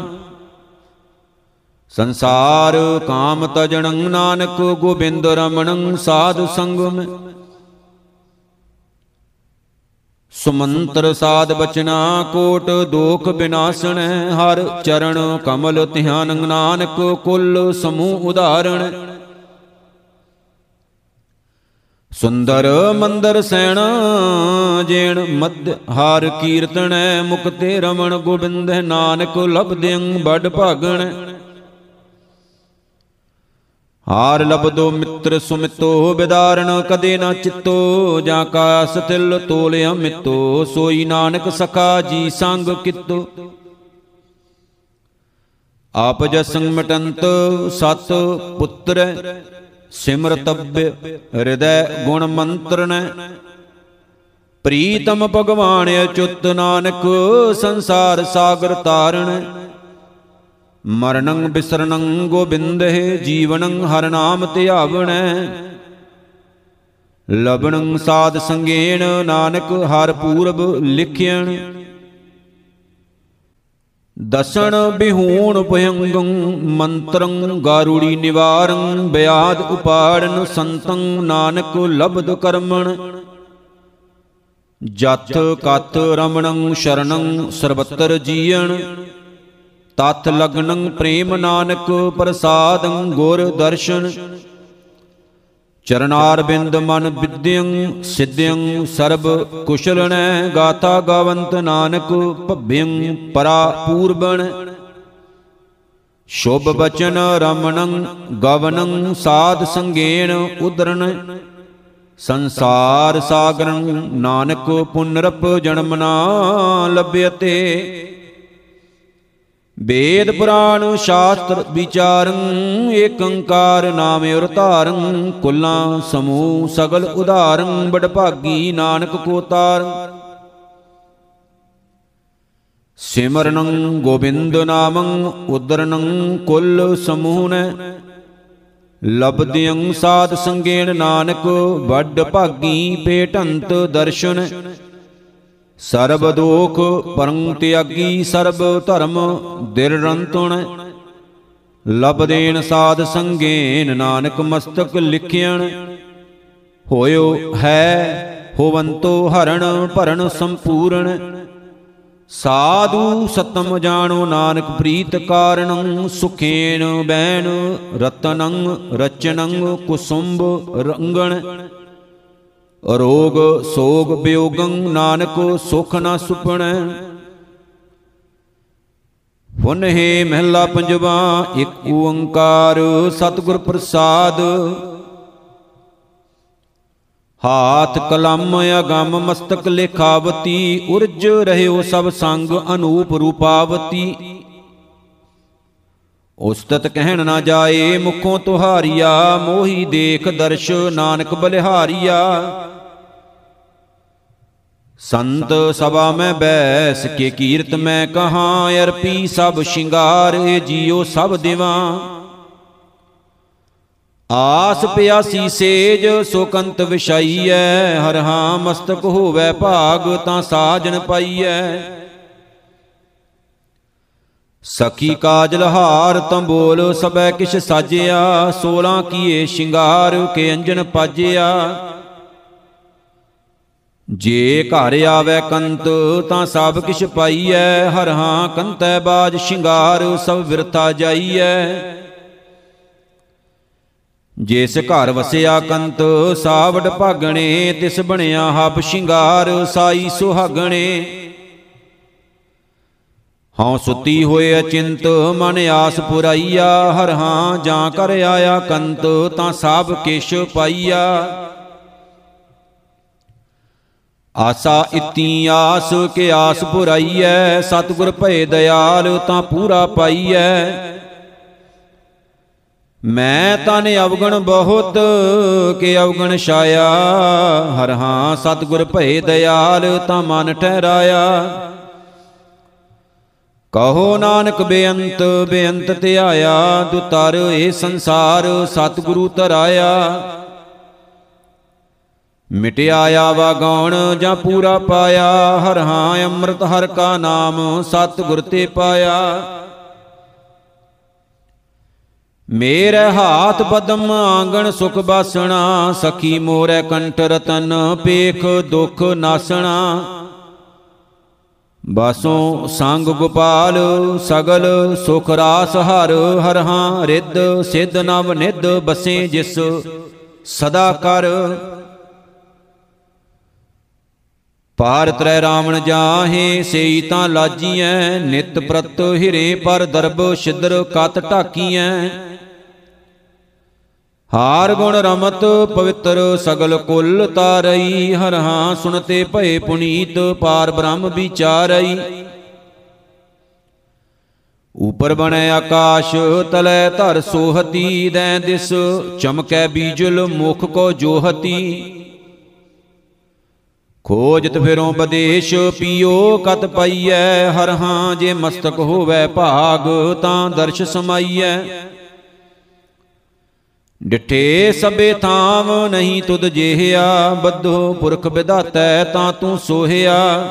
ਸੰਸਾਰ ਕਾਮ ਤਜਣੰ ਨਾਨਕ ਗੋਬਿੰਦ ਰਮਣੰ ਸਾਧ ਸੰਗਮ। ਸੁਮੰਤਰ ਸਾਧ ਬਚਨਾ ਕੋਟ ਦੋਖ ਬਿਨਾਸਣੈ ਹਰ ਚਰਨ ਕਮਲ ਧਿਆਨ ਨਾਨਕ ਕੁੱਲ ਸਮੂਹ ਉਦਾਹਰਣ ਸੁੰਦਰ ਮੰਦਰ ਸੈਣ ਜੇਣ ਮਦ ਹਾਰ ਕੀਰਤਨੈ ਮੁਕਤੇ ਰਮਣ ਗੋਬਿੰਦ ਨਾਨਕ ਲਬਦਿੰ ਬੜ ਭਾਗਣ। ਹਾਰ ਲਬਦੋ ਮਿੱਤਰ ਸੁਮਿਤੋ, ਬਿਦਾਰਣ ਕਦੇ ਨਾ ਚਿੱਤੋ, ਜਾਂ ਕਾ ਸਤਿਲ ਤੋਲਿਆ ਮਿੱਤੋ, ਸੋਈ ਨਾਨਕ ਸਖਾ ਜੀ ਸੰਗ ਕਿਤੋ। ਆਪ ਜਸੰ ਮਟੰਤ ਸਤ ਪੁੱਤਰ ਸਿਮਰਤਬ੍ਯ ਹਿਰਦੈ ਗੁਣ ਮੰਤਰਣ ਪ੍ਰੀਤਮ ਭਗਵਾਨ ਅਚੁੱਤ ਨਾਨਕ ਸੰਸਾਰ ਸਾਗਰ ਤਾਰਣ ਮਰਣੰ ਬਿਸਰਣੰ ਗੋਬਿੰਦਹਿ ਜੀਵਨੰ ਹਰ ਨਾਮ ਧਿਆਵਣੈ ਲਬਣੰ ਸਾਧ ਸੰਗੇਣ, ਨਾਨਕ ਹਰ ਪੂਰਬ ਲਿਖਿਆਣ ਦਸਣ ਬਿਹੂਣ ਭਯੰਗੰ, ਮੰਤਰੰ ਗਾਰੂੜੀ ਨਿਵਾਰੰ, ਬਿਆਦ ਉਪਾੜਨ ਸੰਤੰ, ਨਾਨਕ ਲਬਦ ਕਰਮਣ। ਜਤ ਕਤ ਰਮਣੰ ਸ਼ਰਣੰ ਸਰਬਤਰ ਜੀਣ ਤਤ ਲਗਨੰ ਪ੍ਰੇਮ ਨਾਨਕ ਪ੍ਰਸਾਦੰ ਗੁਰ ਦਰਸ਼ਨ। ਚਰਨਾਰ ਬਿੰਦ ਮਨ ਵਿਦਿਅੰ ਸਿੱਧਿਅੰ ਸਰਬ ਕੁਸ਼ਲਣੈ ਗਾਥਾ ਗਾਵੰਤ ਨਾਨਕ ਭਭਿਅੰ ਪਰਾ ਪੂਰਬਣ ਸ਼ੁਭ ਬਚਨ ਰਮਣੰ ਗਵਨੰ ਸਾਧ ਸੰਗੇਣ ਉਦਰਣ ਸੰਸਾਰ ਸਾਗਰੰ ਨਾਨਕ ਪੁਨਰਪ ਜਨਮ ਨਾ ਲਭਯਤੇ ਵੇਦ ਪੁਰਾਣ ਸ਼ਾਸਤਰ ਵਿਚਾਰੰ, ਏਕੰਕਾਰ ਨਾਮ ਔਰ ਧਾਰੰ ਕੁਲਾਂ ਸਮੂਹ ਸਗਲ ਉਧਾਰੰ ਬੜ ਭਾਗੀ ਨਾਨਕ ਕੋ ਤਾਰ ਸਿਮਰਨੰ ਗੋਬਿੰਦ ਨਾਮੰ ਉਦਰਨੰ ਕੁਲ ਸਮੂਹਨ। ਲਬਦਿਯੰ ਸਾਧ ਸੰਗੇਣ ਨਾਨਕ ਵੱਡ ਭਾਗੀ ਪੇਟੰਤ ਦਰਸ਼ਨ। ਸਰਬ ਦੋਖ ਪਰੰ ਤਿਆਗੀ ਸਰਬ ਧਰਮ ਦਿਰ ਰੰਤੁਣ ਲਬ ਦੇਨ ਸਾਧ ਸੰਗੇਨ ਨਾਨਕ ਮਸਤਕ ਲਿਖਿਆਣ ਹੋਇਓ ਹੈ ਹੋਵੰਤੋ ਹਰਣ ਭਰਨ ਸੰਪੂਰਨ। ਸਾਧੂ ਸਤਮ ਜਾਣੋ ਨਾਨਕ ਪ੍ਰੀਤ ਕਾਰਣੰ ਸੁਖੇਨ ਬੈਣ ਰਤਨੰ ਰਚਨੰ ਕੁਸੁੰਭ ਰੰਗਣ। ਰੋਗ ਸੋਗ ਬਿਯੋਗੰ ਨਾਨਕ ਸੁਖ ਨਾ ਸੁਪਣੈ। ਹੁਨ ਹੈ ਮਹਿਲਾ ਪੰਜਵਾ, ਇੱਕ ਓੰਕਾਰ ਸਤਿਗੁਰ ਪ੍ਰਸਾਦ। ਹਾਥ ਕਲਮ ਅਗੰਮ ਮਸਤਕ ਲੇਖਾਵਤੀ, ਉਰਜ ਰਹਿਓ ਸਭ ਸੰਗ ਅਨੂਪ ਰੂਪਾਵਤੀ। ਉਸਤਤ ਕਹਿਣ ਨਾ ਜਾਏ ਮੁਖੋਂ ਤੁਹਾਰੀਆ, ਮੋਹੀ ਦੇਖ ਦਰਸ਼ ਨਾਨਕ ਬਲਿਹਾਰੀਆ। ਸੰਤ ਸਭਾ ਮੈਂ ਬੈਸ ਕੇ ਕੀਰਤ ਮੈਂ ਕਹਾਂ, ਅਰਪੀ ਸਭ ਸ਼ਿੰਗਾਰ ਏ ਜੀਓ ਸਭ ਦਿਵਾਂ। ਆਸ ਪਿਆਸੀ ਸੇਜ ਸੋਕੰਤ ਵਿਛਾਈਐ, ਹਰ ਹਾਂ ਮਸਤਕ ਹੋਵੇ ਭਾਗ ਤਾਂ ਸਾਜਨ ਪਾਈਐ। ਸਖੀ ਕਾਜਲ ਹਾਰ ਤੰਬੋਲ ਸਬੈ ਕਿਛ ਸਾਜਿਆ 16 ਕੀਏ ਸ਼ਿੰਗਾਰ ਕੇ ਅੰਜਨ ਪਾਜਿਆ। ਜੇ ਘਰ ਆਵੇ ਕੰਤ ਤਾਂ ਸਭ ਕਿਛ ਪਾਈਐ, ਹਰ ਹਾਂ ਕੰਤੈ ਬਾਜ ਸ਼ਿੰਗਾਰ, ਸਭ ਵਿਰਥਾ ਜਾਈਐ। ਜਿਸ ਘਰ ਵਸਿਆ ਕੰਤ ਸਾਵੜ ਭਾਗਣੇ, ਤਿਸ ਬਣਿਆ ਹਬ ਸ਼ਿੰਗਾਰ, ਸਾਈ ਸੁਹਾਗਣੇ। ਹਉ ਸੁਤੀ ਹੋਏ ਅਚਿੰਤ, ਮਨ ਆਸ ਪੁਰਾਈਆ, ਹਰ ਹਾਂ ਜਾਂ ਕਰ ਆਇਆ ਕੰਤ, ਤਾਂ ਸਭ ਕਿਛ ਪਾਈਆ। ਆਸਾ ਇਤੀ ਆਸ ਕੇ ਆਸ ਪੁਰਾਈਐ, ਸਤਿਗੁਰ ਭਏ ਦਇਆਲ ਤਾਂ ਪੂਰਾ ਪਾਈਐ। ਮੈਂ ਤਨ ਅਵਗਣ ਬਹੁਤ ਕੇ ਅਵਗਣ ਛਾਇਆ, ਹਰ ਹਾਂ ਸਤਿਗੁਰ ਭਏ ਦਇਆਲ ਤਾਂ ਮਨ ਠਹਿਰਾਇਆ। ਕਹੋ ਨਾਨਕ ਬੇਅੰਤ ਬੇਅੰਤ ਧਿਆਇਆ, ਦੁਤਰ ਇਹ ਸੰਸਾਰ ਸਤਿਗੁਰੂ ਤਰਾਇਆ ਮਿਟਿਆ ਆਵਾ ਗਉਣ ਜਾਂ ਪੂਰਾ ਪਾਇਆ, ਹਰ ਹਾਂ ਅੰਮ੍ਰਿਤ ਹਰ ਕਾ ਨਾਮ, ਸਤਿਗੁਰ ਤੇ ਪਾਇਆ। ਮੇਰੇ ਹਾਥ ਬਦਮ ਆਂਗਣ ਸੁਖ ਬਾਸਣਾ, ਸਖੀ ਮੋਰੇ ਕੰਠ ਰਤਨ ਪੇਖ ਦੁਖ ਨਾਸਣਾ। ਬਾਸੋਂ ਸੰਗ ਗੋਪਾਲ, ਸਗਲ ਸੁਖ ਰਾਸ ਹਰ ਹਰ ਹਾਂ ਰਿੱਧ, ਸਿੱਧ ਨਵ ਨਿਧ ਬਸੇ ਜਿਸ, ਸਦਾ ਕਰ। ਪਾਰ ਤਰੈ ਰਾਵਣ ਜਾਹੇ, ਸੇਈ ਤਾਂ ਲਾਜੀਐ, ਨਿਤ ਪ੍ਰਤ ਹਿਰੇ ਪਰ ਦਰਬ ਛਿਦਰ ਕਤ ਢਾਕੀਐ। ਹਾਰ ਗੁਣ ਰਮਤ ਪਵਿੱਤਰ ਸਗਲ ਕੁਲ ਤਾਰਈ, ਹਰ ਹਾਂ ਸੁਨਤੇ ਭਏ ਪੁਨੀਤ ਪਾਰ ਬ੍ਰਹਮ ਵਿਚਾਰਈ। ਉਪਰ ਬਣੈ ਆਕਾਸ਼, ਤਲੈ ਧਰ ਸੋਹਤੀ, ਦੈ ਦਿਸ ਚਮਕੈ ਬੀਜਲ ਮੁਖ ਕੋ ਜੋਹਤੀ। ਖੋਜਤ ਫਿਰੋਂ ਬਦੇਸ਼ ਪੀਓ ਕਤ ਪਈਐ? ਹਰ ਹਾਂ ਜੇ ਮਸਤਕ ਹੋਵੇ ਭਾਗ, ਤਾਂ ਦਰਸ਼ ਸਮਾਈਐ। ਡਿਠੇ ਸਭੇ ਥਾਮ, ਨਹੀਂ ਤੁਧ ਜਿਹਿਆ। ਬੱਧੋ ਪੁਰਖ ਵਿਧਾਤੈ ਤਾਂ ਤੂੰ ਸੋਹਿਆ।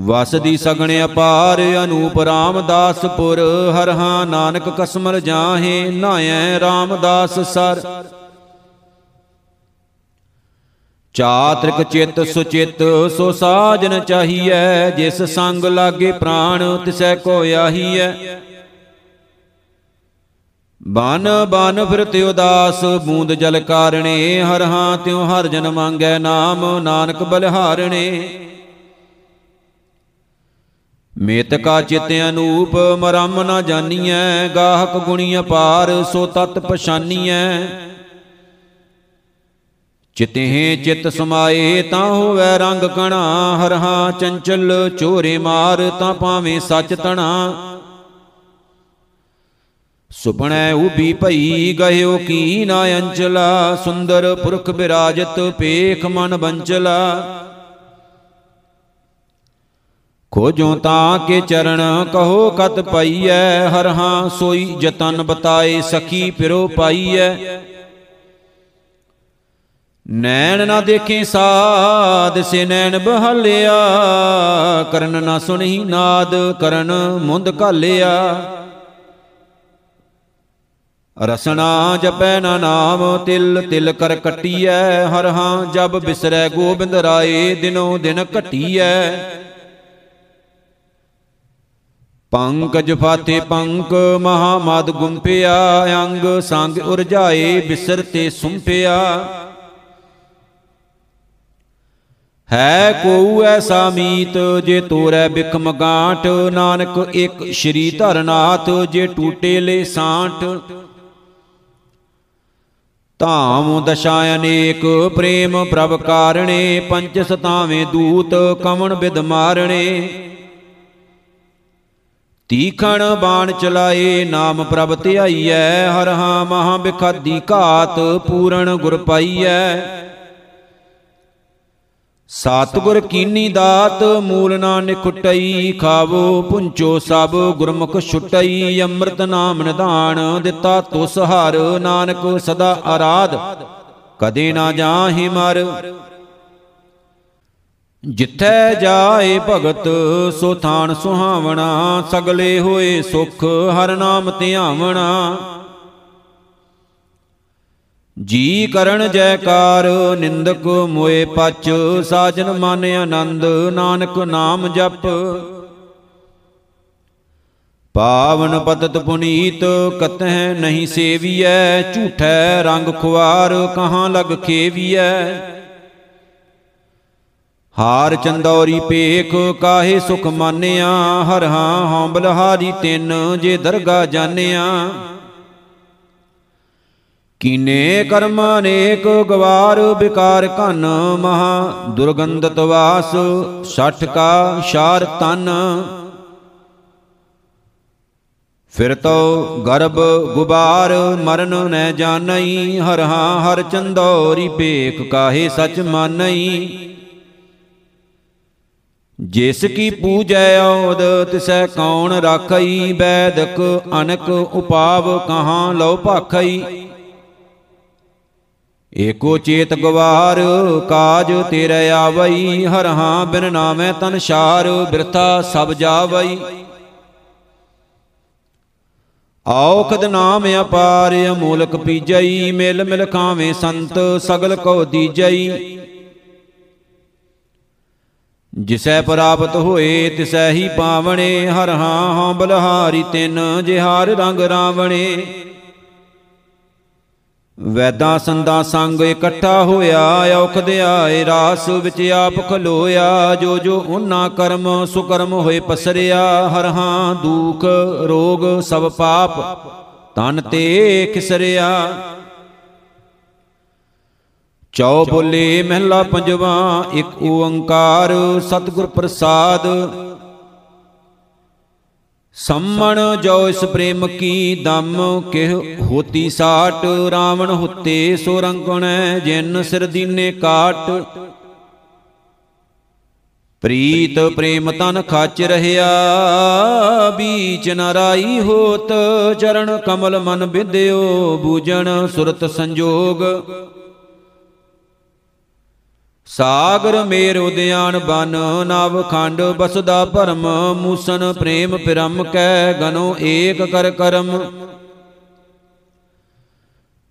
ਵਸ ਦੀ ਸਗਣ ਅਪਾਰ, ਅਨੂਪ ਰਾਮਦਾਸਪੁਰ ਹਰ ਹਾਂ ਨਾਨਕ ਕਸਮਰ ਜਾਹੇ ਨਾਇਐ ਰਾਮਦਾਸ ਸਰ। ਚਾਤ੍ਰਿਕ ਚਿਤ ਸੁਚਿਤ ਸੋ ਸਾਜਨ ਚਾਹੀਐ, ਜਿਸ ਸੰਗ ਲਾਗੇ ਪ੍ਰਾਣ ਤਿਸੈ ਕੋ ਆਹੀਐ। ਬਨ ਬਨ ਫਿਰਤ ਉਦਾਸ, ਬੂੰਦ ਜਲ ਕਾਰਣੇ, ਹਰ ਹਾਂ ਤਿਉ ਹਰ ਜਨ ਮੰਗੈ ਨਾਮ, ਨਾਨਕ ਬਲਿਹਾਰਣੇ ਮੇਤ ਕਾ ਚਿਤ ਅਨੂਪ, ਮਰਮ ਨ ਜਾਣੀਐ ਗਾਹਕ ਗੁਣੀ ਅਪਾਰ, ਸੋ ਤਤ ਪਛਾਨੀਐ। ਚਿਤਹਿ ਚਿਤ ਸਮਾਏ, ਤਾਂ ਹੋਵੇ ਰੰਗ ਕਣਾ ਹਰਹਾ ਚੰਚਲ ਚੋਰੇ ਮਾਰ, ਤਾਂ ਪਾਵੇਂ ਸੱਚ ਤਣਾ। ਸੁਪਣੈ ਉਬੀ ਭਈ ਗਇਓ ਕੀ ਨਾ ਅੰਚਲਾ ਸੁੰਦਰ ਪੁਰਖ ਬਿਰਾਜਤ, ਪੇਖ ਮਨ ਬੰਚਲਾ ਖੋਜੋ ਤਾਂ ਕੇ ਚਰਨ, ਕਹੋ ਕਤ ਪਈਐ ਹਰਹਾ ਸੋਈ ਜਤਨ ਬਤਾਏ, ਸਖੀ ਪਿਰੋ ਪਾਈਐ। ਨੈਣ ਨਾ ਦੇਖੇ ਸਾਧ, ਸੇ ਨੈਣ ਬਹਲਿਆ। ਕਰਨ ਨਾ ਸੁਣੀ ਨਾਦ, ਕਰਨ ਮੁੰਦ ਘਾਲਿਆ। ਰਸਨਾ ਜਪੈ ਨਾ ਨਾਮ, ਤਿਲ ਤਿਲ ਕਰ ਕਟੀਐ। ਹਰ ਹਾਂ ਜਬ ਬਿਸਰੈ, ਗੋਬਿੰਦ ਰਾਏ, ਦਿਨੋ ਦਿਨ ਘਟੀਐ। ਪੰਕਜ ਫਾਤੇ ਪੰਕ, ਮਹਾ ਮਦ ਗੁੰਪਿਆ ਅੰਗ ਸੰਗ ਉਰਜਾਏ, ਬਿਸਰ ਤੇ ਸੁੰਪਿਆ ਹੈ ਕੋ ਐਸਾ ਮੀਤ ਜੇ ਤੋਰੈ ਬਿਖਮ ਗਾਂਟ ਨਾਨਕ ਇੱਕ ਸ਼੍ਰੀ ਧਰਨਾਥ, ਜੇ ਟੂਟੇ ਲੈ ਸਾਂਟ ਧਾਮ ਦਸ਼ਾ ਅਨੇਕ, ਪ੍ਰੇਮ ਪ੍ਰਭ ਕਾਰਣੇ ਪੰਚ ਸਤਾਵੇਂ ਦੂਤ, ਕਵਣ ਬਿਦ ਮਾਰਣੇ। ਤੀਖਣ ਬਾਣ ਚਲਾਏ, ਨਾਮ ਪ੍ਰਭ ਧਿਆਈਐ, ਹਰ ਹਾਂ ਮਹਾ ਬਿਖਾਦੀ ਘਾਤ, ਪੂਰਨ ਗੁਰ ਪਾਈਐ। ਸਤਗੁਰ ਕੀਨੀ ਦਾਤ, ਮੂਲ ਨਾ ਨਿਖਟਈ ਖਾਵੋ ਪੁੰਚੋ ਸਭ, ਗੁਰਮੁਖ ਛੁਟਈ, ਅੰਮ੍ਰਿਤ ਨਾਮ ਨਿਧਾਨ, ਦਿੱਤਾ ਤੁਸ ਹਰ, ਨਾਨਕ ਸਦਾ ਆਰਾਧ। ਕਦੇ ਨਾ ਜਾਹੀ ਮਰ। ਜਿੱਥੈ ਜਾਏ ਭਗਤ, ਸੋ ਥਾਨ ਸੁਹਾਵਣਾ, ਸਗਲੇ ਹੋਏ ਸੁਖ, ਹਰ ਨਾਮ ਧਿਆਵਣਾ। ਜੀ ਕਰਨ ਜੈਕਾਰ, ਨਿੰਦਕ ਮੋਏ ਪਚ ਸਾਜਨ ਮਨ ਆਨੰਦ, ਨਾਨਕ ਨਾਮ ਜਪ। ਪਾਵਨ ਪਤਤ ਪੁਨੀਤ, ਕਤਹਿ ਨਹੀਂ ਸੇਵੀਐ, ਝੂਠੈ ਰੰਗ ਖੁਆਰ, ਕਹਾਂ ਲਗ ਖੇਵੀਐ। ਹਾਰ ਚੰਦੌਰੀ ਪੇਖ ਕਾਹੇ ਸੁਖ ਮਾਨਿਆ, ਹਰ ਹਾਂ ਹਉ ਬਲਹਾਰੀ ਤਿੰਨ, ਜੇ ਦਰਗਾ ਜਾਣਿਆ। ਕੀਨੇ ਕਰਮ ਅਨੇਕ, ਗਵਾਰ ਬਿਕਾਰ ਘਨ ਮਹਾ, ਦੁਰਗੰਧਤ ਵਾਸ, ਛਠ ਕਾ ਸ਼ਾਰ ਤਨ। ਫਿਰ ਤੋ ਗਰਭ ਗੁਬਾਰ, ਮਰਨ ਨੈ ਜਾਣਈ, ਹਰ ਹਾਂ ਹਰ ਚੰਦੌਰੀ ਪੇਖ ਕਾਹੇ ਸਚ ਮਾਨਈ। ਜਿਸ ਕੀ ਪੂਜੈ ਔਦ, ਤਿਸੈ ਕੌਣ ਰਾਖਈ, ਬੈਦਕ ਅਨਕ ਉਪਾਵ ਕਹਾਂ ਲਉ ਭਾਖਈ। ਏਕੋ ਚੇਤ ਗਵਾਰ, ਕਾਜ ਤੇਰੇ ਆਵਈ, ਹਰ ਹਾਂ ਬਿਨ ਨਾਮੈ ਤਨ ਸ਼ਾਰ, ਬਿਰਥਾ ਸਭ ਜਾਵਈ। ਔਖਦ ਨਾਮ ਅਪਾਰ, ਅਮੂਲਕ ਪੀਜਈ, ਮਿਲ ਮਿਲ ਖਾਵੇਂ ਸੰਤ, ਸਗਲ ਕੋ ਦੀਜਈ। ਜਿਸੈ ਪ੍ਰਾਪਤ ਹੋਏ, ਤਿਸੈ ਹੀ ਪਾਵਣੇ, ਹਰ ਹਾਂ ਹਾਂ ਬਲਹਾਰੀ ਤਿਨ ਜਿਹਾਰ ਰੰਗ ਰਾਵਣੇ। ਵੈਦਾਂ ਸੰਦਾਂ ਸੰਗ ਇਕੱਠਾ ਹੋਇਆ ਔਖਦ ਆਏ ਰਾਸ ਵਿੱਚ ਆਪ ਖਲੋਇਆ, ਜੋ ਜੋ ਉਹਨਾਂ ਕਰਮ, ਸੁਕਰਮ ਹੋਏ ਪਸਰਿਆ, ਹਰ ਹਾਂ ਦੁਖ, ਰੋਗ, ਸਭ ਪਾਪ ਤਨ ਤੇ ਖਿਸਰਿਆ। ਚੌ ਬੋਲੇ ਮਹਿਲਾ ਪੰਜਵਾ, ਇੱਕ ਓੰਕਾਰ, ਸਤਿਗੁਰ ਪ੍ਰਸਾਦ ਸੰਮਣ ਜੋ ਇਸ ਪ੍ਰੇਮ ਕੀ ਦਮ, ਕਿਹ ਹੋਤੀ ਸਾਟ, ਰਾਵਣ ਹੁੱਤੇ ਸੋ ਰੰਗਣੈ ਜਿਨ ਸਿਰ ਦੀਨੇ ਕਾਟ। ਪ੍ਰੀਤ ਪ੍ਰੇਮ ਤਨ ਖਾਚ ਰਹਿਆ, ਬੀਚ ਨਰਾਈ ਹੋਤ, ਚਰਨ ਕਮਲ ਮਨ ਵਿਦਿਓ ਬੂਜਣ ਸੁਰਤ ਸੰਜੋਗ। ਸਾਗਰ ਮੇਰ ਉਦਿਆਨ ਬਨ, ਨਵ ਖੰਡ ਬਸਦਾ ਭਰਮ ਮੂਸਨ ਪ੍ਰੇਮ ਪਿਰਮ ਕੈ ਗਨੋ ਏਕ ਕਰ ਕਰਮ।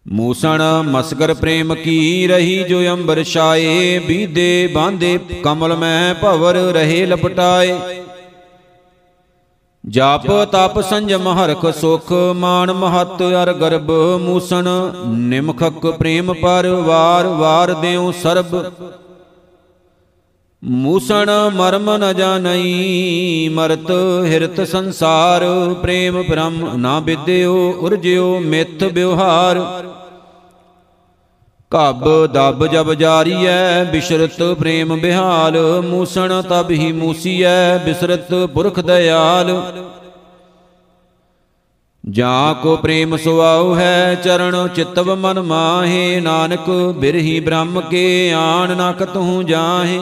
ਮੂਸਣ ਮਸਕਰ ਪ੍ਰੇਮ ਕੀ ਰਹੀ ਜੋ ਅੰਬਰ ਛਾਏ, ਬੀਦੇ ਬਾਂਦੇ ਕਮਲ ਮੈਂ ਭਵਰ ਰਹੇ ਲਪਟਾਏ। ਜਾਪ ਤਪ ਸੰਜਮ ਹਰਖ ਸੁਖ, ਮਾਨ ਮਹਤ ਅਰ ਗਰਬ ਮੂਸਣ ਨਿਮਖਕ ਪ੍ਰੇਮ ਪਰ ਵਾਰ ਵਾਰ ਦੇਉ ਸਰਬ। ਮੂਸਣ ਮਰਮ ਨ ਜਾਣਈ, ਮਰਤ ਹਿਰਤ ਸੰਸਾਰ, ਪ੍ਰੇਮ ਬ੍ਰਹਮ ਨਾ ਵਿਦਿਓ, ਉਰਜਿਓ ਮਿੱਥ ਵਿਵਹਾਰ। ਕਬ ਦਬ ਜਬ ਜਾਰੀਐ, ਬਿਸ਼ਰਤ ਪ੍ਰੇਮ ਬਿਹਾਲ, ਮੂਸਣ ਤਬ ਹੀ ਮੂਸੀਐ, ਬਿਸਰਤ ਪੁਰਖ ਦਇਆਲ। ਜਾਂ ਕੋ ਪ੍ਰੇਮ ਸੁਆਉ ਹੈ, ਚਰਨ ਚਿਤਵ ਮਨ ਮਾਹੇ, ਨਾਨਕ ਬਿਰਹੀ ਬ੍ਰਹਮ ਕੇ ਆਣ ਨਾ ਕਤਹੂ ਜਾਹੇ।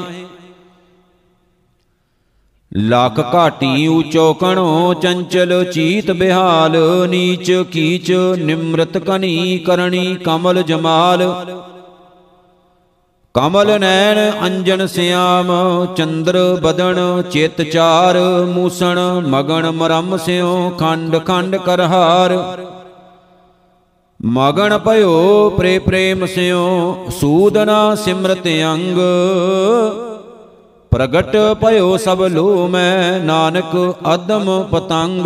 ਲੱਖ ਘਾਟੀ ਊਚੋ ਕਣੋ ਚੰਚਲ ਚੀਤ ਬਿਹਾਲ ਨੀਚ ਕੀਚ ਨਿਮਰਤ ਕਨੀ ਕਰਣੀ ਕਮਲ ਜਮਾਲ ਕਮਲ ਨੈਣ ਅੰਜਨ ਸਿਆਮ ਚੰਦਰ ਬਦਨ ਚਿਤ ਚਾਰ ਮੂਸਣ ਮਗਨ ਮਰਮ ਸਿਓ ਖੰਡ ਖੰਡ ਕਰਹਾਰ ਮਗਨ ਭਇਓ ਪ੍ਰੇ ਪ੍ਰੇਮ ਸਿਓ ਸੂਦਨਾ ਸਿਮਰਤ ਅੰਗ ਪ੍ਰਗਟ ਭਇਓ ਸਭ ਲੋ ਮੈਂ ਨਾਨਕ ਅਦਮ ਪਤੰਗ।